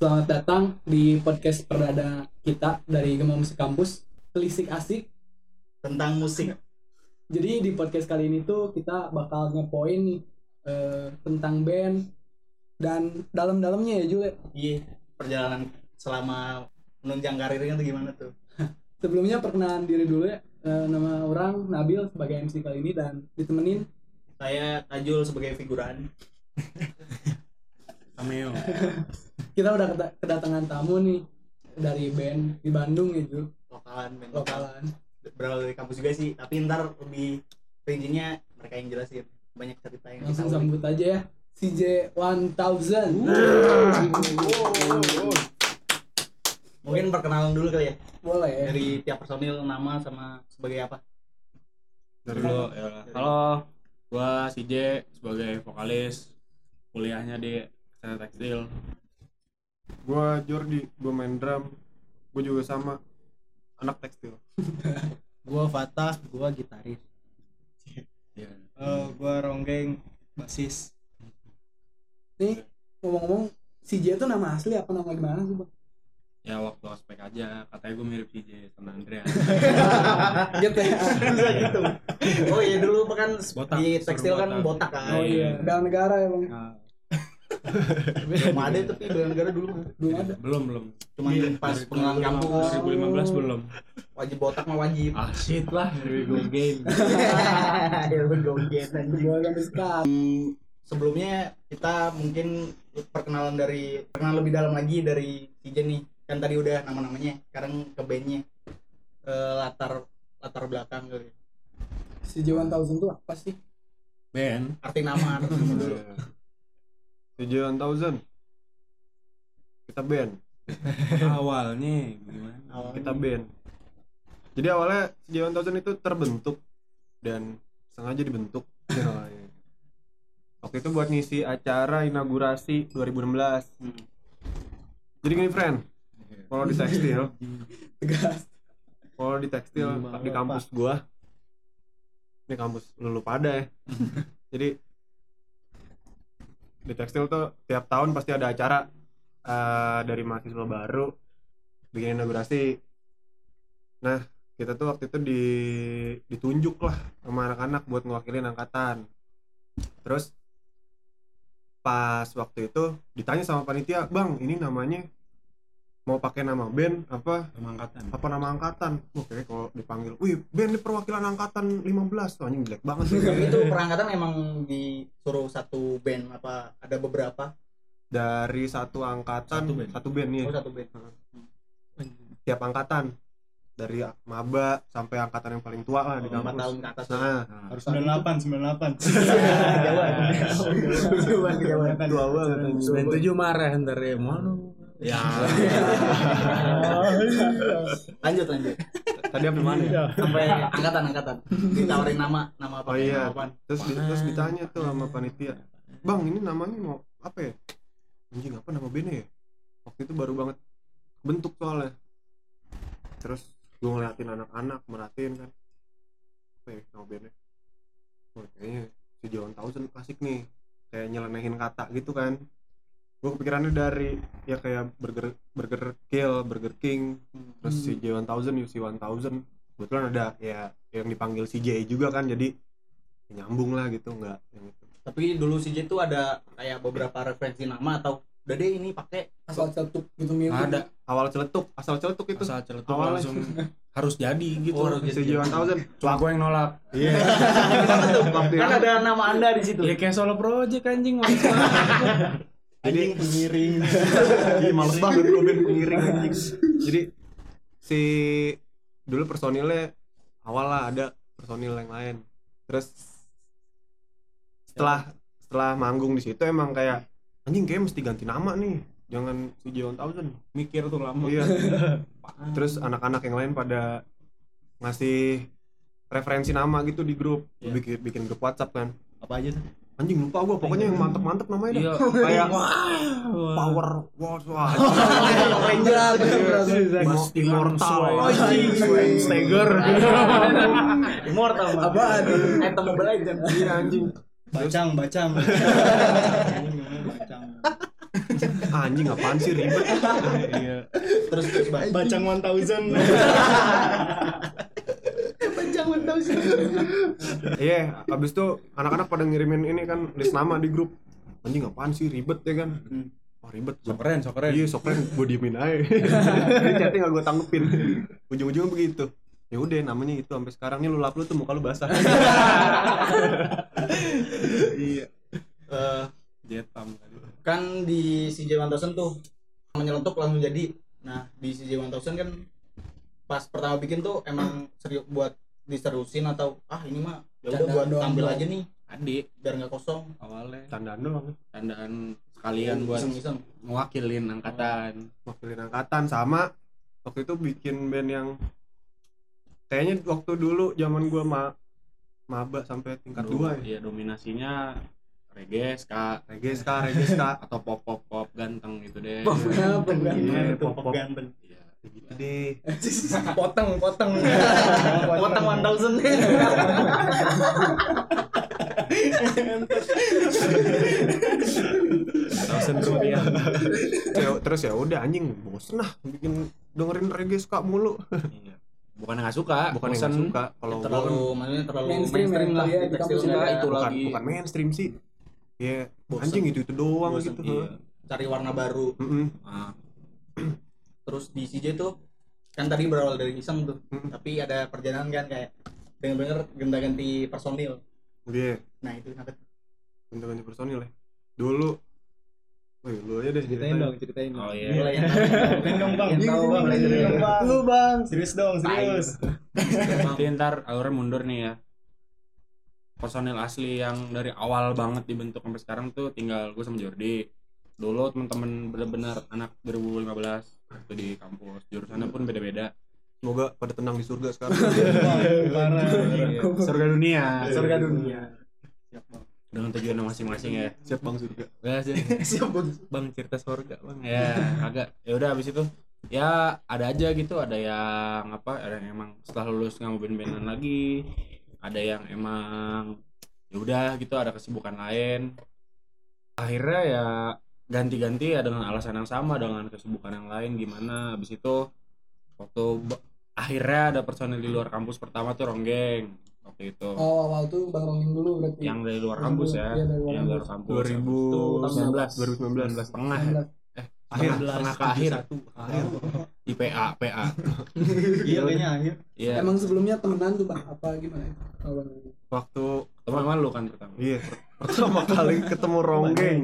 Selamat datang di podcast perdana kita dari Gema Musik Kampus. Telisik asik. tentang musik Jadi di podcast kali ini tuh kita bakal ngepoin nih eh, tentang band dan dalam-dalamnya ya Jule. iya perjalanan selama menunjang karirnya tuh gimana tuh Sebelumnya perkenalan diri dulu ya. Eh, nama orang Nabil sebagai MC kali ini dan ditemenin saya Tajul sebagai figuran cameo kita udah keda- kedatangan tamu nih dari band di Bandung ya Jul. lokalan band Lokalan. berawal dari kampus juga sih tapi ntar lebih rincinya mereka yang jelasin. Banyak cerita yang Langsung kita sambut aja ya. CJ 1000. mungkin perkenalan dulu kali ya. Boleh. Dari tiap personil nama sama sebagai apa? Dari lo ya. Halo. Gua CJ sebagai vokalis. Kuliahnya di kesehatan tekstil Gua Jordi, gua main drum. Gua juga sama anak tekstil. gua Fatah gua gitaris ya. Eh, gua Ronggeng basis Nih ngomong-ngomong CJ itu nama asli apa nama gimana sih bang? ya waktu ospek aja katanya gue mirip CJ sama Andrea gitu ya. bisa gitu oh iya dulu kan Botak, di tekstil kan botak. botak kan Oh iya, bela negara ya bang. Nah, belum ada tapi bela negara dulu Belum ada. belum belum. Cuma pas pengenalan kampus. 2015 belum. Wajib botak mah wajib. Ah shit lah game. Ya lu goget anjing. Gua sampai sekarang. sebelumnya kita mungkin perkenalan dari perkenalan lebih dalam lagi dari Tijen nih kan tadi udah nama-namanya sekarang ke bandnya. Eh, latar latar belakang kali. CJ 1000 tuh apa sih? band arti nama arti nama dulu Tujuan thousand. Kita band, awalnya gimana Awalnya. kita band. Jadi awalnya Tujuan thousand itu terbentuk dan sengaja dibentuk. Waktu itu buat ngisi acara inaugurasi 2016. Hmm. Jadi gini friend, kalau di tekstil, kalau di tekstil di kampus gua, ini kampus lulu pada ya. Jadi di tekstil tuh tiap tahun pasti ada acara eh, dari mahasiswa baru bikin inaugurasi. Nah kita tuh waktu itu di ditunjuk lah sama anak-anak buat ngewakilin angkatan. Terus pas waktu itu ditanya sama panitia, bang ini namanya mau pakai nama band apa? Sama angkatan. Apa nama angkatan? Oke kalau dipanggil wih band ini perwakilan angkatan 15 tuh anjing jelek banget sih. Itu perangkatan emang disuruh satu band apa ada beberapa? Dari satu angkatan Satu band. satu band nih oh satu band. Tiap angkatan. Dari maba sampai angkatan yang paling tua lah di lima kampus. tahun ke atas. Nah harus 98 98 jauhan. Jauhan jauhan. Tua banget anjing. sembilan tujuh marah ntar ya. Mana ya. Lanjut lanjut. Tadi apa mana? Ya sampai angkatan angkatan. Ditawarin nama nama apa? Oh iya. Nama terus di- terus ditanya tuh sama panitia. Bang ini namanya mau apa ya? Anjing apa nama bandnya ya? Waktu itu baru banget bentuk soalnya. Terus gue ngeliatin anak-anak merhatiin kan. Apa ya nama bandnya? Oh, kayaknya si John Thousand klasik nih. Kayak nyelenehin kata gitu kan gue kepikirannya dari ya kayak burger burger kill burger king terus si J 1000 UC 1000 kebetulan ada ya yang dipanggil CJ juga kan jadi ya nyambung lah gitu nggak yang itu. Tapi dulu si J itu ada kayak beberapa referensi nama atau udah deh ini pakai Asal cetuk gitu mirip. Ada. Awal celetuk asal celetuk itu. Asal celetuk Awalnya. langsung harus jadi gitu. Oh, harus si J 1000 cuma gue yang nolak. Iya. Waktu kan ada nama anda di situ. Ya kayak solo project anjing jadi pengiring Ih, males banget gue band pengiring anjing. Jadi si dulu personilnya awal lah ada personil yang lain. Terus setelah setelah manggung di situ emang kayak anjing kayak mesti ganti nama nih. Jangan si J 1000 mikir tuh lama. Iya. Terus anak-anak yang lain pada ngasih referensi nama gitu di grup. Iya. bikin bikin grup WhatsApp kan. Apa aja tuh anjing lupa gua pokoknya yang mantep-mantep namanya iya dah. kayak Wah. power wah wah Ranger Immo- immortal Anjing. Stagger Immortal. Apaan? Item Mobile Legends. iya anjing bacang bacang bacang anjing apaan sih ribet iya terus. Bacang 1000. Bacang 1000. iya abis itu anak-anak pada ngirimin ini kan list nama di grup. Anjing apaan sih? Ribet ya kan? Oh ribet. So keren so keren. Iya sok keren. Gue diemin aja. Ini chatting gak gue tanggepin. Ujung-ujungnya begitu. Ya udah namanya itu. Sampai sekarang nih lu lap lu tuh muka lu basah. Iya. Eh, jetam tadi kan di CJ 1000 tuh menyelentuk langsung jadi. Nah di CJ 1000 kan pas pertama bikin tuh emang serius buat diserusin atau ah ini mah ya udah buat doang, tampil doang. aja nih adik biar nggak kosong. Awalnya. Tandaan doang. Candaan sekalian buat mewakilin angkatan. Wakilin angkatan sama waktu itu bikin band yang kayaknya waktu dulu zaman gua ma maba sampai tingkat dua ya. iya dominasinya reggae ska. Reggae ska reggae ska. Atau pop pop pop ganteng gitu deh. Pop ganteng. Iya, Itu pop-pop. ganteng. Gitu deh. Potong potong. Potong 1000 Thousand. Ya, terus ya udah anjing. Bosen lah bikin dengerin reggae ska mulu. Iya. bukan nggak suka bukan yang suka. Kalau gua kan terlalu maksudnya terlalu Mainstream mainstream, ya, lah iya, di di tekstil kampus enggak juga. itu bukan lagi. bukan mainstream sih. Ya Bosen. anjing itu itu doang Bosen, gitu iya. cari warna baru. Mm-mm. Ah, terus di CJ tuh kan tadi berawal dari iseng tuh Mm. tapi ada perjalanan kan kayak denger-denger ganti-ganti personil Iya, nah itu kenapa tuh? ganti-ganti personil ya. Dulu Wih, lu aja deh Ceritain dong, ceritain oh dong. iya mulai yang Ceritain dong, Bang. Yang tahu, Bang, mulai dari ceritain yang dong, Bang. Lu, Bang. Serius dong, serius. nanti ntar alurnya mundur nih ya personil asli yang dari awal banget dibentuk sampai sekarang tuh tinggal gue sama Jordi dulu teman-teman bener-bener anak 2015 waktu di kampus jurusannya pun beda-beda. Semoga pada tenang di surga sekarang. Parah. Surga dunia. Surga dunia. Siap, Bang. dengan tujuan masing-masing ya. Siap Bang surga. Sih? Siap bang. Bang cerita surga bang. Ya agak. Ya udah abis itu ya ada aja gitu. Ada yang apa ada yang emang setelah lulus nggak mau band-bandan lagi. Ada yang emang ya udah gitu ada kesibukan lain. Akhirnya ya ganti-ganti ya dengan alasan yang sama dengan kesibukan yang lain gimana. Abis itu waktu akhirnya ada personil di luar kampus pertama tuh ronggeng waktu itu. Oh, awal tuh Bang Rongin dulu berarti. yang dari luar kampus ya. Iya, dari luar yang dari kampus. kampus. 2019 19 setengah eh Akhir. setengah ke akhir. Akhir. di PA PA Iya, kayaknya akhir. iya. Emang sebelumnya temenan tuh Bang, apa gimana? Waktu teman-teman lu kan pertama? Iya pertama kali ketemu Ronggeng.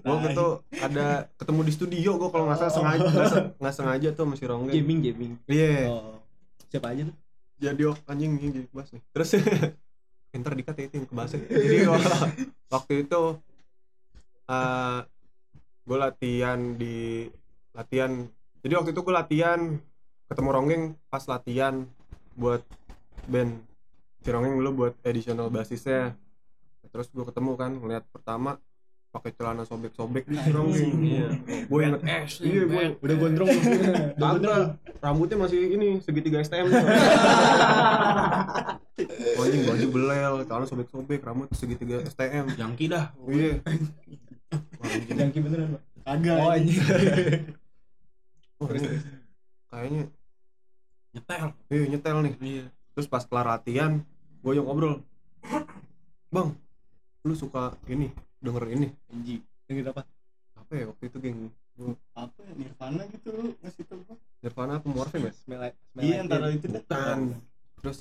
Gua itu ada ketemu di studio gua kalau nggak salah sengaja nggak se- nggak sengaja tuh masih Ronggeng. Gaming, gaming. Iya. Oh. Siapa aja tuh? Jadi oh, anjing ini jadi bahas nih. Terus ntar dikat ya itu yang kebahas. Jadi wa- waktu itu eh gue latihan di latihan. Jadi waktu itu gue latihan ketemu Ronggeng pas latihan buat band si Ronggeng dulu buat additional basisnya. Terus gue ketemu kan ngeliat pertama pakai celana sobek-sobek di si Ronggeng. Iya. Gue inget eh iya gue Udah gondrong. Kagak, rambutnya masih ini segitiga STM. Anjing baju belel, celana sobek-sobek, rambut segitiga STM. jangki dah Iya. Jangki beneran, Pak. Kagak. Oh, anjing. Kayaknya nyetel iya nyetel nih. iya Terus pas kelar latihan, gue yang ngobrol. Bang, lu suka ini, denger ini. Anjing. Denger apa? Apa ya waktu itu geng Apa ya? Nirvana gitu lu ngasih tau gua. Nirvana apa Morphine ya? Smell like, smell Iya, antara itu dah. Bukan. Terus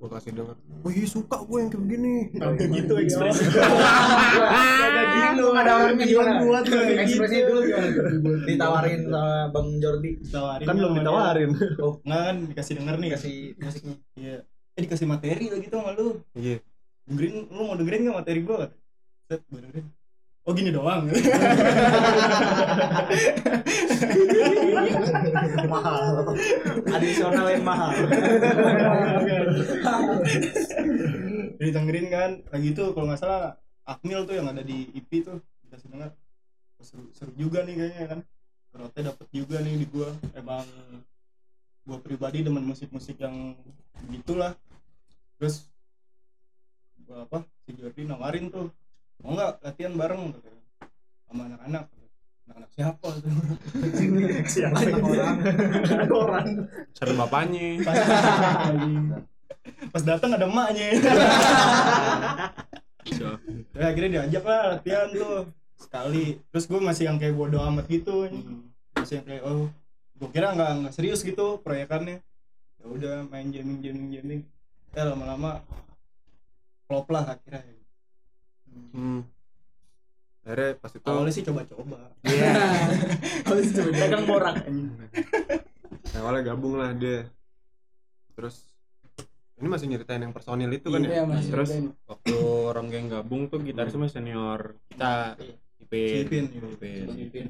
gue kasih denger, wih suka gue yang kayak gini. gitu ekspresi. Ada gitu, ada orangnya gimana? buat lu kayak Ekspresi gitu. dulu gimana? Ditawarin sama Bang Jordi. Ditawarin Kan belum ditawarin. Oh, nggak kan dikasih denger nih. Kasih musiknya. Iya. Eh dikasih materi lagi tuh sama lu. Iya. Dengerin lu mau dengerin gak materi kata. Set, gua dengerin. Oh gini doang. mahal. Adisional yang mahal. Jadi dengerin kan. Lagi itu kalau nggak salah Akmil tuh yang ada di IP tuh dikasih denger. Oh, Seru, seru juga nih kayaknya kan. Rotnya dapet juga nih di gua. Emang gua pribadi demen musik-musik yang gitulah. Terus apa? Si Jordi nawarin tuh. Mau nggak latihan bareng? katanya. sama anak-anak. Anak-anak siapa tuh siapa anak orang. Anak orang. Serem bapaknya. pas, pas datang ada emaknya. So, ya akhirnya diajak lah latihan tuh sekali. Terus gue masih yang kayak bodo amat gitu. Masih yang kayak oh gue kira nggak nggak serius gitu proyekannya. Ya udah main jamming jamming jamming eh lama-lama flop lah akhirnya hmm. akhirnya pas itu awalnya sih coba-coba Harus coba dagang borak awalnya gabung lah dia terus ini masih nyeritain yang personil itu kan Iya, ya masih terus ceritain. waktu orang geng gabung tuh gitarisnya masih senior kita Ipin. Ipin. Ipin. Bang Ipin.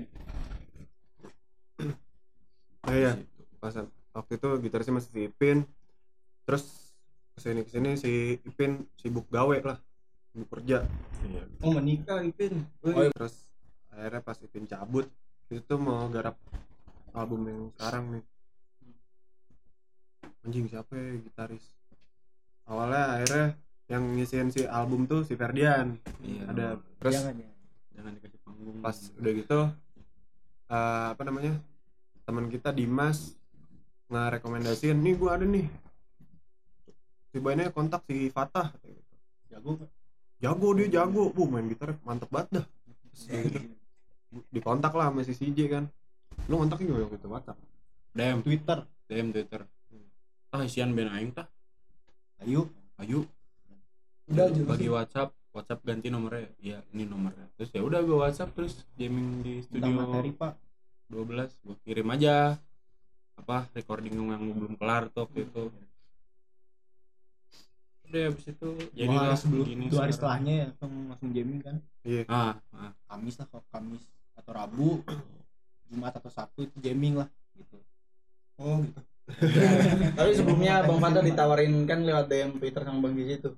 oh iya pas waktu itu gitarisnya masih si Ipin terus ke sini ke sini si Ipin sibuk gawe lah sibuk kerja. Iya. oh menikah Ipin? Oh, iya. terus akhirnya pas Ipin cabut itu tuh mau garap album yang sekarang nih. Anjing siapa ya gitaris? Awalnya akhirnya yang ngisiin si album tuh si Ferdian. Iya. ada. Terus jangan ya jangan dikasih panggung. pas udah gitu eh, apa namanya teman kita Dimas ngerekomendasiin nih gua ada nih coba ini kontak si Fatah. Gitu. jago kan jago dia jago. Bu main gitar mantep banget dah. Kayak gitu dikontak lah sama si CJ kan. Lu kontak juga waktu itu WhatsApp DM, Twitter. DM Twitter. Ah, isian band aing tah. ayo Ayo Udah aja. bagi WhatsApp, WhatsApp ganti nomornya. Iya, ini nomornya. Terus ya udah gue WhatsApp terus jamming di tentang studio materi pak. 12 gue kirim aja. Apa recording yang belum kelar tuh waktu itu udah habis itu jadi sebelum gini dua hari sekarang. setelahnya ya langsung langsung jamming kan. Iya. Ah, ah. Kamis lah kalau Kamis atau Rabu Jumat atau Sabtu itu jamming lah gitu. Oh gitu. Tapi sebelumnya Bang Fata ditawarin kan lewat DM Twitter sama Bang Gizi tuh.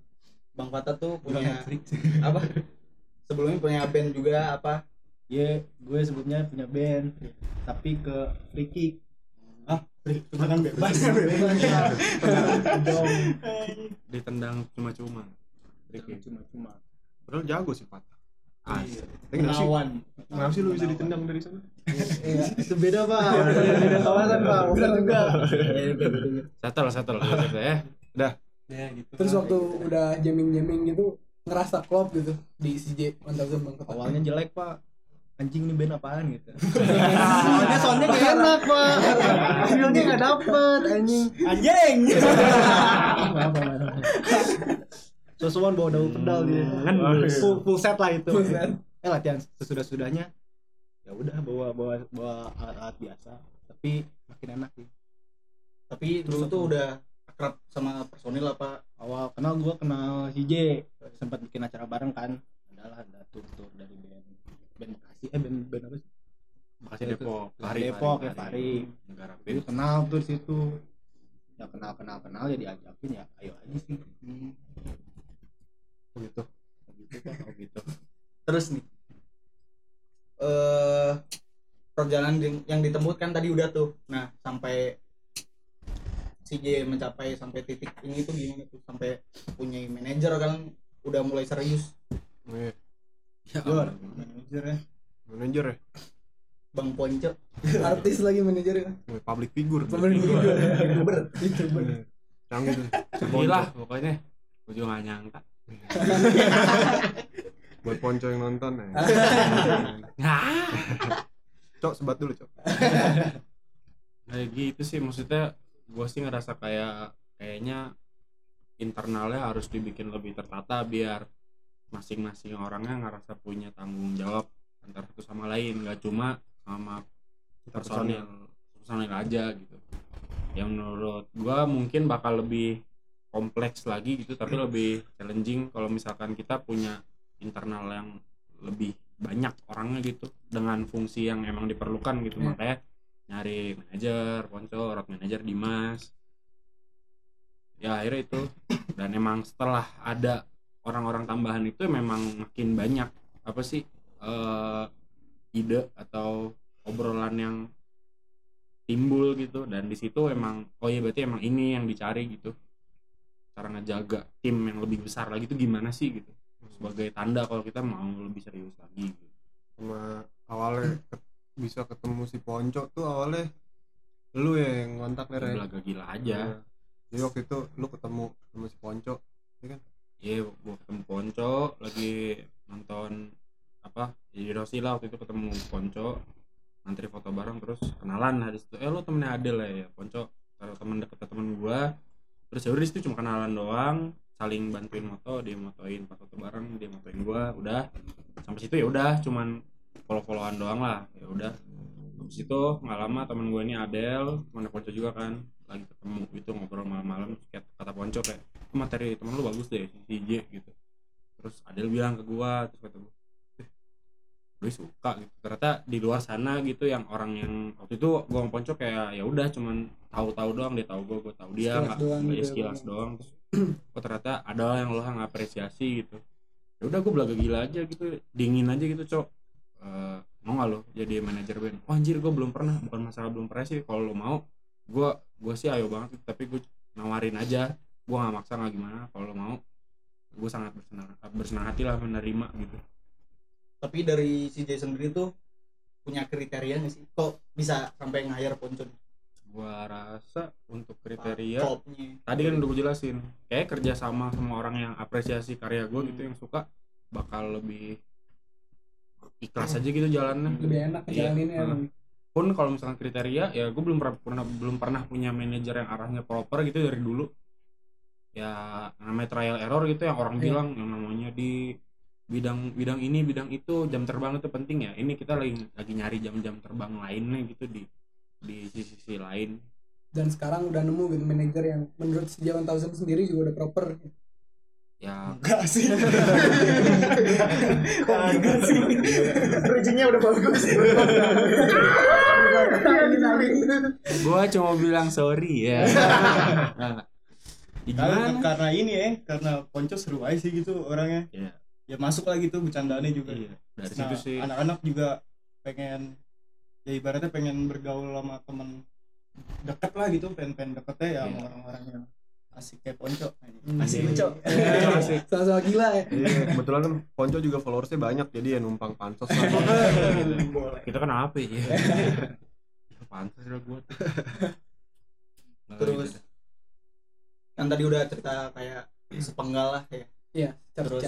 Bang Fata tuh punya apa? Sebelumnya punya band juga apa? Iya, gue sebelumnya punya band tapi ke free kick kan bebas. Ditendang cuma-cuma. Cuma-cuma. Padahal jago sih Fatah ah tapi kenapa sih? Menawan. kenapa sih lu bisa ditendang dari sana? Iya, itu beda pak. Beda kawasan pak. Bukan juga. settle settle. Ya. Ya gitu Terus waktu udah jamming-jamming gitu ngerasa klop gitu di CJ 1000 Bang Kota. awalnya jelek pak anjing ini band apaan gitu. Soalnya soalnya gak enak pak. Feelnya gak dapet anjing. Anjing. Sesuatu bawa daun pedal dia. Kan full, full set lah itu. Full set. eh latihan sesudah sudahnya ya udah bawa bawa bawa alat-alat biasa. Tapi makin enak sih. Tapi dulu tuh udah akrab sama personil apa awal kenal gua kenal si J. Sempat bikin acara bareng kan. Adalah ada tur tur dari band band Bekasi eh band band apa sih? Bekasi. Depok. Bekasi Depok, ya, Fari. negara kenal tuh di situ. Ya kenal kenal kenal ya diajakin ya ayo aja sih. Gitu. Gitu Pak. oh gitu. Terus nih. Eh perjalanan yang- yang ditempuh kan tadi udah tuh. Nah sampai CJ mencapai sampai titik ini tuh gimana tuh? Sampai punya manajer kan udah mulai serius. Iya, ya ampun. manajer ya manajer ya Bang Ponce Artis lagi manajernya. Wih, public figure Pemain youtuber. youtuber YouTuber. Iya. canggih tuh gila pokoknya gue juga gak nyangka buat ponco yang nonton ya nah cok sebat dulu cok kayak gitu sih maksudnya gue sih ngerasa kayak kayaknya internalnya harus dibikin lebih tertata biar masing-masing orangnya ngerasa punya tanggung jawab antara satu sama lain nggak cuma sama personil personil aja gitu. Yang menurut gua mungkin bakal lebih kompleks lagi gitu tapi lebih challenging kalau misalkan kita punya internal yang lebih banyak orangnya gitu dengan fungsi yang emang diperlukan gitu. Hmm. makanya nyari manajer ponco road manager Dimas ya akhirnya itu. Dan emang setelah ada orang-orang tambahan itu memang makin banyak. Apa sih eh, ide atau obrolan yang timbul gitu. Dan di situ emang oh iya berarti emang ini yang dicari gitu. Cara ngejaga tim yang lebih besar lagi itu gimana sih gitu. Sebagai tanda kalau kita mau lebih serius lagi gitu. sama awalnya ke- bisa ketemu si Ponco tuh awalnya lu ya yang ngontak nih Ren. Belaga gila aja. Iya. jadi waktu itu lu ketemu sama si Ponco iya gua ketemu Ponco lagi nonton apa di Rosila waktu itu ketemu Ponco ngantri foto bareng terus kenalan lah di situ. Eh lo temennya Adel ya? Ya Ponco kalau temen deket temen gua. Terus ya udah di situ cuma kenalan doang saling bantuin moto dia motoin pas foto bareng dia motoin gua udah. Sampai situ ya udah cuman follow followan doang lah ya udah. Habis itu nggak lama temen gue ini Adel temen Ponco juga kan lagi ketemu itu ngobrol malam-malam kayak kata Ponco kayak "Oh, materi temen lu bagus deh si J gitu. Terus Adel bilang ke gua terus kata gua eh gue suka gitu. Ternyata di luar sana gitu yang orang yang waktu itu gua sama Ponco kayak ya udah cuman tahu-tahu doang dia tahu gua gua tahu dia nggak nggak- ya gitu ya, sekilas doang. Terus oh ternyata ada yang lo ngapresiasi gitu. Ya udah gue belaga gila aja gitu dingin aja gitu cok. Eh, mau gak lo jadi manajer band? Oh anjir gue belum pernah bukan masalah belum pernah sih kalau lo mau gue gue sih ayo banget tapi gue nawarin aja gue nggak maksa nggak gimana kalau lo mau gue sangat bersenang bersenang hati lah menerima gitu tapi dari si Jay sendiri tuh punya kriteria nggak sih kok bisa sampai nge-hire Ponco gue rasa untuk kriteria Klopnya. tadi kan udah gue jelasin kayak kerja sama sama orang yang apresiasi karya gue gitu Hmm. yang suka bakal lebih ikhlas aja gitu jalannya lebih enak Iya. Heeh. emang. Pun kalau misalkan kriteria ya gue belum pernah, belum pernah punya manajer yang arahnya proper gitu dari dulu. Ya namanya trial error gitu yang orang Iya. bilang yang namanya di bidang bidang ini bidang itu jam terbang itu penting ya. Ini kita lagi lagi nyari jam-jam terbang lainnya gitu di di sisi-sisi lain. Dan sekarang udah nemu gitu manajer yang menurut Jawan Thousand sendiri juga udah proper ya. Enggak sih. Kok enggak sih? Bridgingnya udah bagus. gue cuma bilang sorry ya. Nah, ya karena, ini ya karena Ponco seru aja sih gitu orangnya. Iya. ya masuk lagi tuh bercandaannya juga. Iya, dari Nah, situ sih. anak-anak juga pengen ya ibaratnya pengen bergaul sama temen deket lah gitu pengen-pengen deketnya ya sama Iya. orang-orang yang asik kayak Ponco. Asik Hmm. Ponco. asik. sama-sama gila ya iya kebetulan kan Ponco juga followersnya banyak jadi ya numpang pansos lah. Kita kan apa ya? Pantas lah gue Nah, Terus kan tadi udah cerita kayak sepenggal lah ya. iya Terus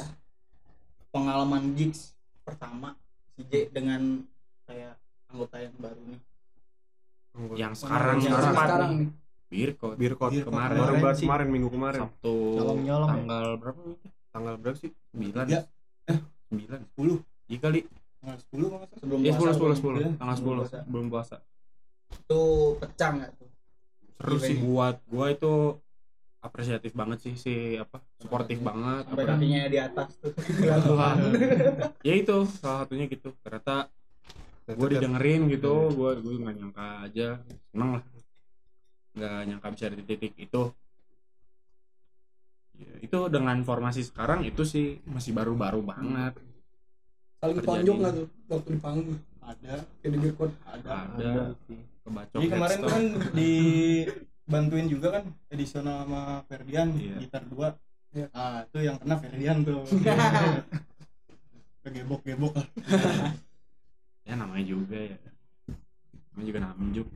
pengalaman gigs pertama si J dengan kayak anggota yang baru nih. yang sekarang Yang sekarang, sekarang nih Birkot. Birkot Birkot kemarin. baru bahas sih. kemarin minggu kemarin. Sabtu. Nyolong-nyolong ya? tanggal berapa? Tanggal berapa sih? Sembilan. Tiga. sembilan. 10 iya kali. Tanggal 10 kalau. Sebelum ya puasa. sepuluh sepuluh belum- sepuluh. Iya, tanggal sebelum sepuluh puasa. belum puasa. Itu pecah nggak tuh? seru sih buat gua itu apresiatif banget sih si apa suportif banget Sampai apa- kakinya di atas tuh. ya itu salah satunya gitu. Ternyata gue didengerin gitu gue gue nggak nyangka aja. Seneng lah nggak nyangka bisa di titik itu. Ya, itu dengan formasi sekarang itu sih masih baru-baru banget. Saling Terjadi. tonjok nggak tuh waktu di panggung? Ada. Kayak di Birkot ada. Ada kebacok jadi kemarin kan dibantuin juga kan edisional sama Ferdian Iya. gitar dua. Iya. ah itu yang kena Ferdian tuh. Kegebok-gebok lah ya namanya juga ya. Namanya juga namjuk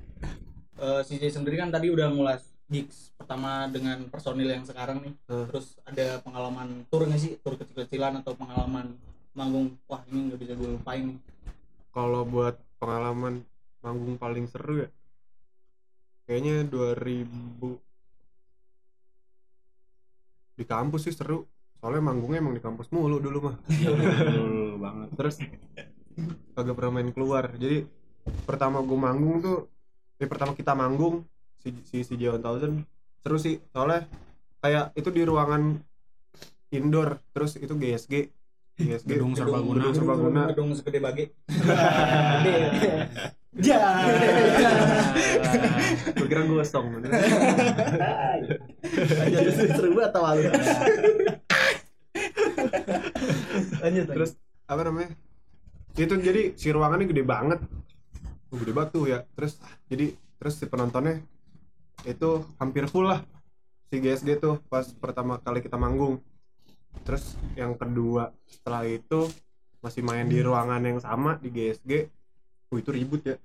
Eh, si J sendiri kan tadi udah ngulas gigs pertama dengan personil yang sekarang nih. Hmm. Terus ada pengalaman tour nggak sih? Tour kecil-kecilan atau pengalaman manggung? Wah ini nggak bisa gue lupain nih. kalau buat pengalaman manggung paling seru ya kayaknya 2000 di kampus sih seru soalnya manggungnya emang di kampus mulu dulu mah Betul banget terus kagak pernah main keluar jadi pertama gue manggung tuh eh pertama kita manggung si si si Jawan Thousand seru sih soalnya kayak itu di ruangan indoor terus itu GSG GSG Gedung Serbaguna. gedung Serbaguna. Gedung segede bage. ya gue kira gosong. Aja seru banget tawa lu. Lanjut terus apa namanya? Itu jadi si ruangannya gede banget oh, gede banget tuh ya. Terus jadi terus si penontonnya itu hampir full lah si GSG tuh pas pertama kali kita manggung. Terus yang kedua setelah itu masih main di ruangan yang sama di GSG oh itu ribut ya.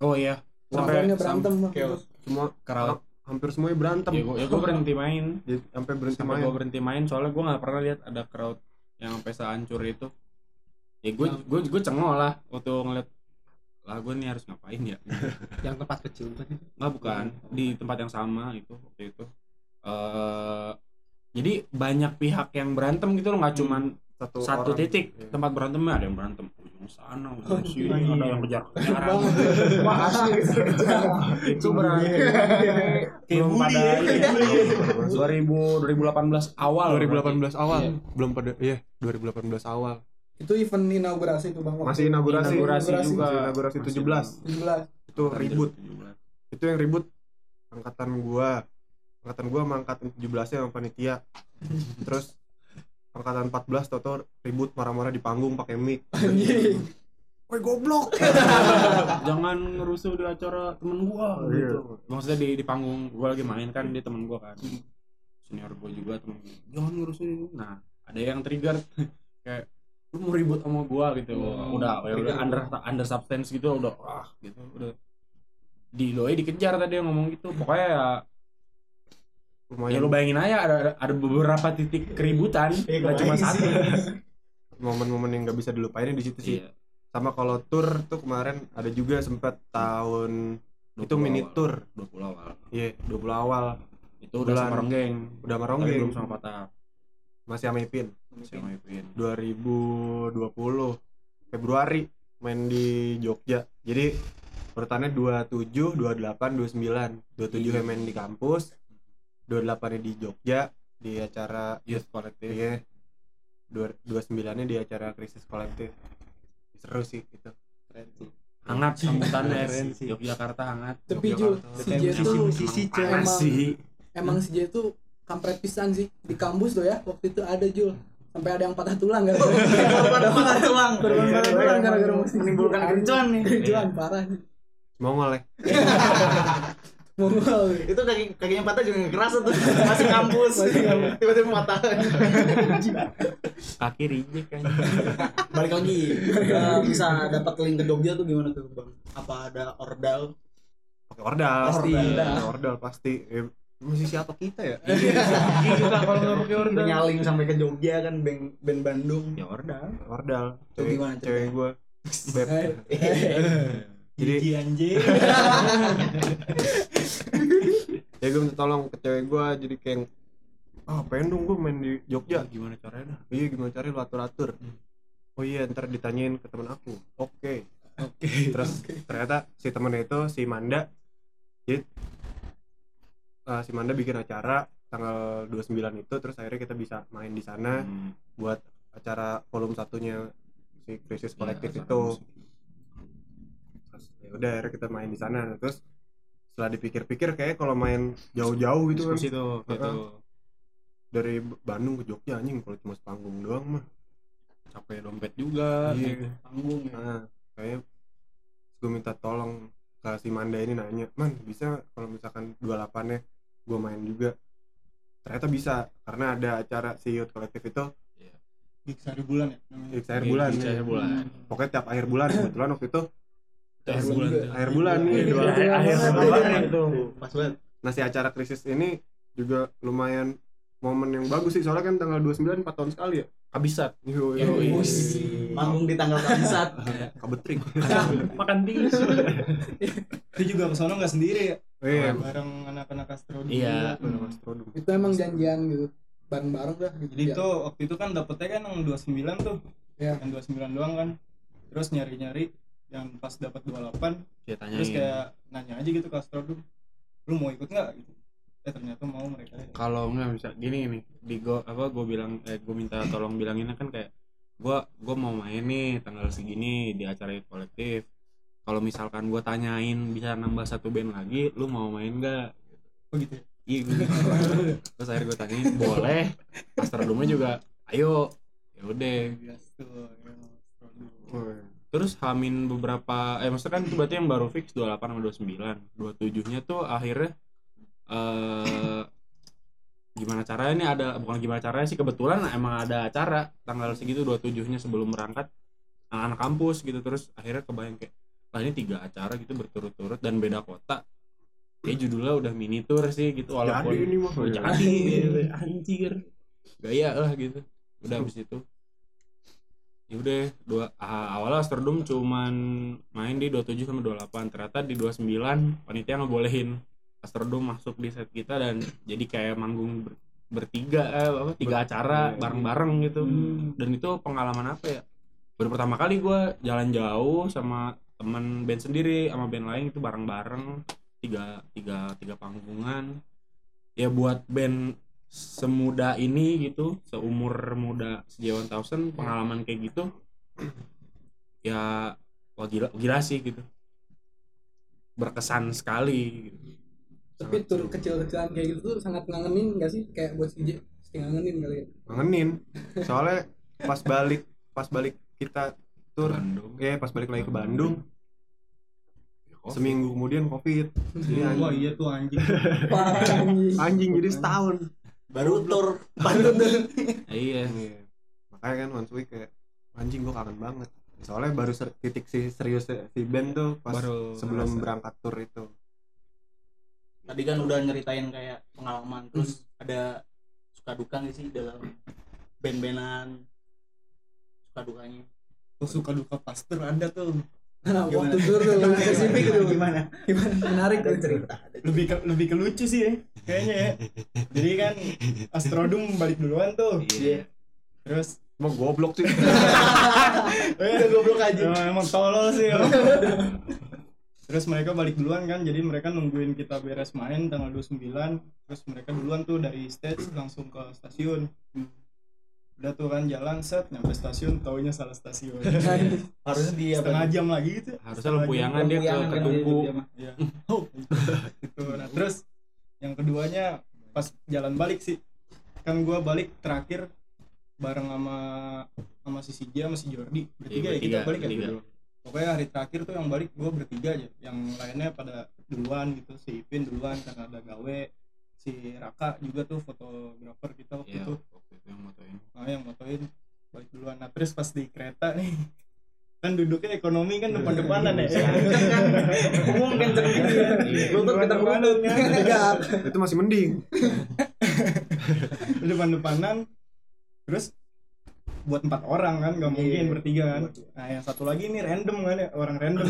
Oh iya. Sampai berantem chaos. semua crowd hampir semuanya berantem. Ya gue ya gua berhenti main. Jadi sampai berhenti sampai main. gue berhenti main soalnya gue nggak pernah lihat ada crowd yang sampai sehancur itu. Ya gue gue gue cengol lah waktu ngeliat lah gue nih harus ngapain ya? Yang tempat kecil. Tuh nggak bukan. Di tempat yang sama itu waktu itu. Eh jadi banyak pihak yang berantem gitu loh nggak cuman satu, satu orang. titik. Iya. tempat berantemnya ada yang berantem. Ujung sana ujung sini iya. ada yang kejar kejaran Wah, asli. itu berarti belum bully pada ya, kayak bully ya. 2000 2018 awal. 2018 awal. Iya. belum pada iya 2018 awal Itu event inaugurasi tuh Bang. masih inaugurasi inaugurasi Inaugurasi. juga Masih inaugurasi Masih 17 17. itu ribut itu yang ribut angkatan gua angkatan gua sama angkatan 17 nya sama panitia terus angkatan 14 toto ribut marah-marah di panggung pakai mic Anjing. woi goblok jangan ngerusuh di acara temen gua Oh, iya. gitu maksudnya di di panggung gua lagi main kan dia temen gua kan senior gua juga temen gua jangan ngerusuh ini." nah ada yang trigger kayak lu mau ribut sama gua gitu. Udah ya udah under under substance gitu udah wah gitu udah. Di doi dikejar tadi yang ngomong gitu. Pokoknya ya ya lumayan. lu bayangin aja ada ada beberapa titik keributan Iya, nggak cuma satu. momen-momen yang nggak bisa dilupain di situ sih. Iya. Sama kalau tour tuh kemarin ada juga sempat tahun 20 itu mini awal. tour 20 awal. Iya 20 awal. Itu udah sama Ronggeng. Udah meronggeng belum sama Patah masih sama Ipin. Sama Ipin. 2020 Februari main di Jogja. Jadi urutannya 27, 28, 29 27 nya main di kampus 28 nya di Jogja di acara Youth Collective. Iya. 29 nya di acara krisis kolektif seru sih itu hangat sambutannya Keren sih. Yogyakarta hangat. Tapi Jul, si J tuh Sisi panas Emang- sih emang si J tuh kampret pisan sih di kampus tuh ya waktu itu ada Jul sampai ada yang patah tulang kan Korban patah tulang. Korban patah tulang gara-gara musik menimbulkan kericuan nih. kericuan parah nih Mongol ya Mongol Itu kaki kakinya patah juga nggak kerasa tuh. Masih kampus. Tiba-tiba patah. kaki rijek kan Balik lagi. bisa dapat link ke Jogja tuh gimana tuh, Bang? Apa ada ordal? pakai ordal Pasti. Ordal pasti musisi apa kita ya? Gila kalau nggak pakai order Nyaling sampai ke Jogja kan band band Bandung. ya ordal. Tuh cewek, gimana cewek gue beb. Jadi- anjing. Ya gue minta tolong ke cewek gue jadi kayak ah pengen dong gue main di Jogja? Gimana caranya dah? Iya gimana cari lu atur atur Hmm. oh iya ntar ditanyain ke temen aku. Oke. Oke. Terus ternyata si temennya itu si Manda jadi eh, si Manda bikin acara tanggal 29 itu terus akhirnya kita bisa main di sana Hmm, buat acara volume satunya si krisis iya, kolektif acara itu. ya udah akhirnya kita main di sana. Terus setelah dipikir-pikir kayak kalau main jauh-jauh gitu kan. tuh gitu Heeh. dari Bandung ke Jogja anjing kalau cuma sepanggung doang mah. Capek dompet juga Iya. Panggung ya. nah kayaknya gue minta tolong ke si Manda ini nanya man bisa kalau misalkan 28 nya gue main juga. Ternyata bisa karena ada acara si youth kolektif itu. Gigs hari bulan ya? Di akhir bulan Gigs ya. akhir bulan. Pokoknya tiap akhir bulan kebetulan waktu itu akhir bulan. akhir bulan nih. Iya, dua akhir- akhir bulan. itu Pas banget. nah si acara krisis ini juga lumayan momen yang bagus sih soalnya kan tanggal 29 4 tahun sekali ya kabisat Yoi. Yoi. Manggung di tanggal kabisat. kabetrik makan tisu Itu juga ke sana nggak sendiri ya iya Bareng anak-anak Astro dulu. Iya. Trodum. itu emang janjian gitu bareng-bareng dah gitu Jadi ya. itu waktu itu kan dapetnya kan yang 29 tuh Iya. Yang 29 doang kan Terus nyari-nyari Yang pas dapat 28 dia tanyain Terus kayak nanya aja gitu ke Lu mau ikut nggak gitu Eh ternyata mau mereka. Kalau nggak bisa gini nih di go apa gue bilang eh gue minta tolong bilanginnya kan kayak gue gue mau main nih tanggal segini di acara kolektif kalau misalkan gue tanyain bisa nambah satu band lagi lu mau main nggak? Oh gitu ya? Iya gue terus akhirnya gue tanyain boleh. Astrodome juga ayo. Ya udah. Gas tuh ya, Astro dulu. Woi. terus hamin beberapa eh maksudnya kan itu berarti yang baru fix 28 sama 29 27 nya tuh akhirnya eh gimana caranya ini ada bukan gimana caranya sih kebetulan emang ada acara tanggal segitu 27-nya sebelum berangkat anak-anak kampus gitu. Terus akhirnya kebayang kayak lah ini tiga acara gitu berturut-turut dan beda kota. Kayak judulnya udah mini tour sih gitu walaupun Jadi ini mah. Jadi anjir. Gaya lah gitu. Udah habis itu. Ya udah dua ah, awalnya Astrodome cuman main di 27 sama 28 ternyata di 29 panitia ngebolehin Astrodome masuk di set kita dan jadi kayak manggung ber- bertiga eh, apa tiga acara iya. bareng-bareng gitu. Dan itu pengalaman apa ya? Baru pertama kali gue jalan jauh sama teman band sendiri sama band lain itu bareng-bareng tiga tiga tiga panggungan. Ya buat band semuda ini gitu seumur muda sejauh thousand pengalaman kayak gitu ya wah gila, gila sih gitu. Berkesan sekali gitu. Tapi tur kecil-kecilan kayak gitu tuh sangat ngangenin gak sih? Kayak buat si J pasti ngangenin kali ya? Ngangenin. Soalnya pas balik pas balik kita tur Bandung. ya pas balik lagi ke Bandung. Oh, seminggu kemudian covid. Jadi wah anjing, iya tuh anjing. Anjing. anjing jadi setahun. Baru tur. Iya. Iya. makanya kan once week kayak anjing gua kangen banget. Soalnya baru ser- titik si serius si band tuh pas Baru sebelum ngerasa. berangkat tur itu tadi kan udah nyeritain kayak pengalaman terus ada suka duka nggak sih dalam band-bandan? Suka dukanya? Tuh suka duka pastor ada tuh. Nah, Gimana? waktu tur tuh lebih spesifik tuh. Gimana? Gimana? Menarik tuh cerita lebih ke, lebih ke lucu sih ya kayaknya ya. Jadi kan Astrodum balik duluan tuh. Iya. terus emang goblok sih. Udah goblok aja. Emang, emang tolol sih. terus mereka balik duluan kan jadi mereka nungguin kita beres main tanggal 29 terus mereka duluan tuh dari stage langsung ke stasiun. Udah tuh kan jalan set nyampe stasiun taunya salah stasiun. Harusnya dia setengah jam lagi gitu harusnya lempuyangan dia ke ketumpu. Iya. gitu. Nah terus yang keduanya pas jalan balik sih. Kan gua balik terakhir bareng sama sama si CJ sama si Jordi. Bertiga ya kita bertiga, balik ya? bertiga. Pokoknya hari terakhir tuh yang balik gua bertiga aja. Yang lainnya pada duluan gitu. Si Ipin duluan karena ada gawe si Raka juga tuh fotografer kita waktu Iya, itu. waktu itu yang motoin. Nah, yang motoin. Balik duluan. Nah terus pas di kereta nih kan duduknya ekonomi kan depan-depanan ya. Umum kan gitu ya lutut ketemu lutut. Tegak. itu masih mending. Depan-depanan. Terus buat empat orang kan nggak mungkin Iya. bertiga kan. Nah yang satu lagi ini random kan ya orang random.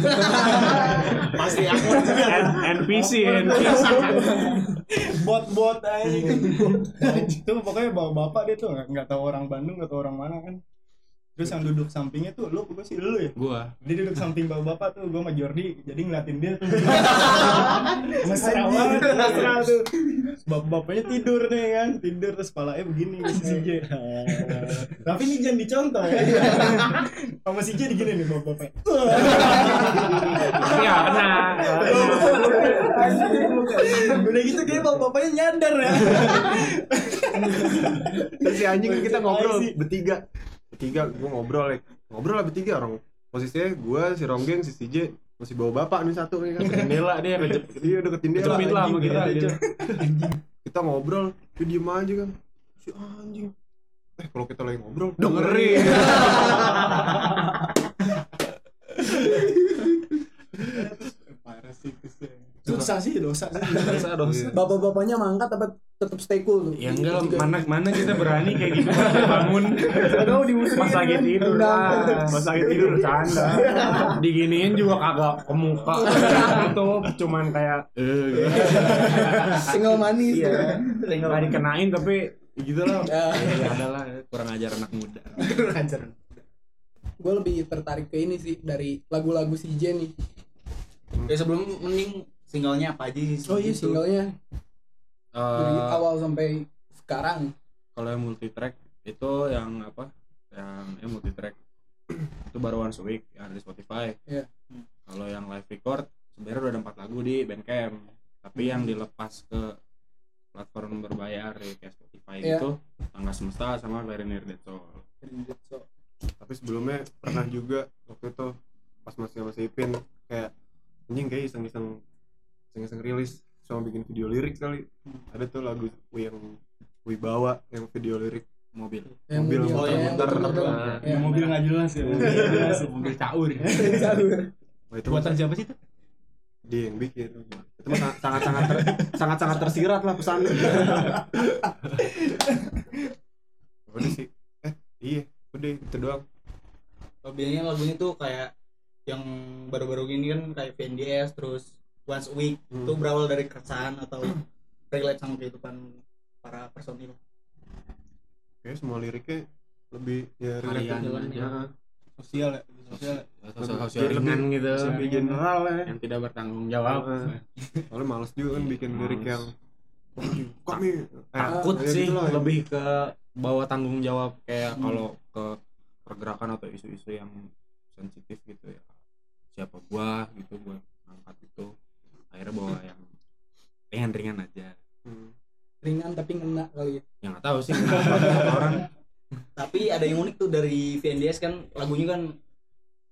Pasti aku juga NPC NPC bot-bot aja itu pokoknya bawa bapak dia tuh nggak nggak tahu orang Bandung nggak tahu orang mana kan terus yang duduk sampingnya tuh lu gue sih? Lu ya? Gua. Dia duduk samping bapak bapak tuh gue sama Jordi jadi ngeliatin dia. Tuh mesra banget. mesra tuh. Bapak bapaknya tidur nih kan? Tidur terus palanya begini. Si CJ tapi ini jangan dicontoh ya. Sama si CJ digini nih bapak bapaknya tapi nggak kena udah gitu kayak bapak bapaknya nyadar ya. Terus si anjing kita ngobrol bertiga bertiga gua ngobrol ya ngobrol lah bertiga orang. Posisinya gua si Ronggeng si CJ masih bawa bapak nih satu nih kan. Jendela dia kejep iya udah ketindihan Kecepit lah sama anjing, kita, gitu. kita ngobrol dia diem aja kan. Si anjing. Eh kalau kita lagi ngobrol dengerin. parah sih susah sih dosa sih. Dosa dosa. Bapak-bapaknya mangkat apa tetap stay cool tuh. Ya enggak Juga. mana mana kita berani kayak gitu bangun. Tahu dimusuhin. Pas lagi kan. tidur. Lah pas lagi tidur canda diginiin juga kagak ke muka. Tutup cuman kayak eh. Gitu. single manis. Iya. Nggak dikenain tapi gitu lah Ya. ya adalah kurang ajar anak muda. Gue lebih tertarik ke ini sih dari lagu-lagu si J nih. Ya sebelum mending singlenya apa aja sih? Oh iya Gitu. Dari Eh, awal sampai sekarang. kalau yang multi track itu yang apa? Yang eh, multi track itu baru once a week yang ada di Spotify. Iya. kalau yang live record sebenarnya udah ada empat lagu di Bandcamp. Tapi yang dilepas ke platform berbayar ya, kayak Spotify Iya. gitu tangga semesta sama Very Near Dead Soul. Tapi sebelumnya pernah juga waktu itu pas masih sama si Ipin kayak anjing kayak iseng-iseng iseng-iseng rilis sama bikin video lirik kali ada tuh lagu yang Wibawa yang video lirik mobil Yang Mobil mobil, muter- yang muter. muter-muter. Nah, Ya. Yang mobil nggak jelas ya mobil mobil caur Jalur. Wah, itu Buatan siapa sih itu? dia yang bikin itu mah sangat sangat sangat sangat tersirat lah pesannya udah sih eh iya udah itu doang biasanya lagunya tuh kayak yang baru-baru gini kan kayak VNDS terus Once a Week Hmm. itu berawal dari keresahan atau relate sama kehidupan para personil kayak semua liriknya lebih ya Harian relate aja. Nah, sosial ya sosial ya. sosial Lebih- sosial ringan gitu lebih general ya yang tidak bertanggung jawab soalnya males juga kan bikin lirik Males. yang kami eh, takut ya sih gitu lah. lebih ke bawa tanggung jawab kayak Hmm. kalau ke pergerakan atau isu-isu yang sensitif gitu ya siapa gua gitu gua angkat itu akhirnya bawa yang ringan-ringan aja Hmm. Ringan tapi ngena kali ya. yang nggak tahu sih orang tapi ada yang unik tuh dari VNDS kan lagunya kan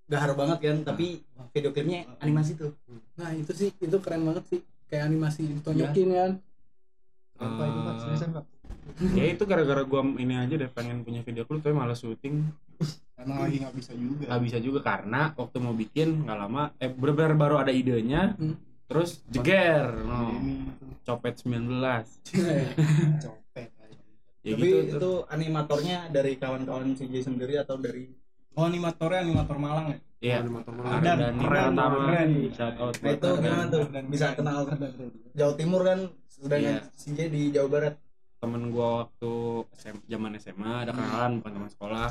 gahar banget kan tapi video klipnya animasi tuh Nah itu sih itu keren banget sih kayak animasi ditonjokin kan. Apa itu Pak? Eh, Seriusan Pak? ya itu gara-gara gua ini aja deh pengen punya video klip tapi malah syuting emang lagi nggak bisa juga nggak bisa juga karena waktu mau bikin nggak lama eh bener-bener baru ada idenya Hmm. Terus jeger no, copet 19 copet ya tapi gitu itu tuh. animatornya dari kawan-kawan CJ sendiri atau dari oh animatornya animator Malang ya Iya. Animator Malang. Ada Keren, keren, Pratama. keren. Shout out nah itu gimana tuh Dan bisa kenal Jawa Timur kan sedangkan Iya. CJ di Jawa Barat Temen gua waktu SM, zaman SMA ada kenalan bukan teman sekolah.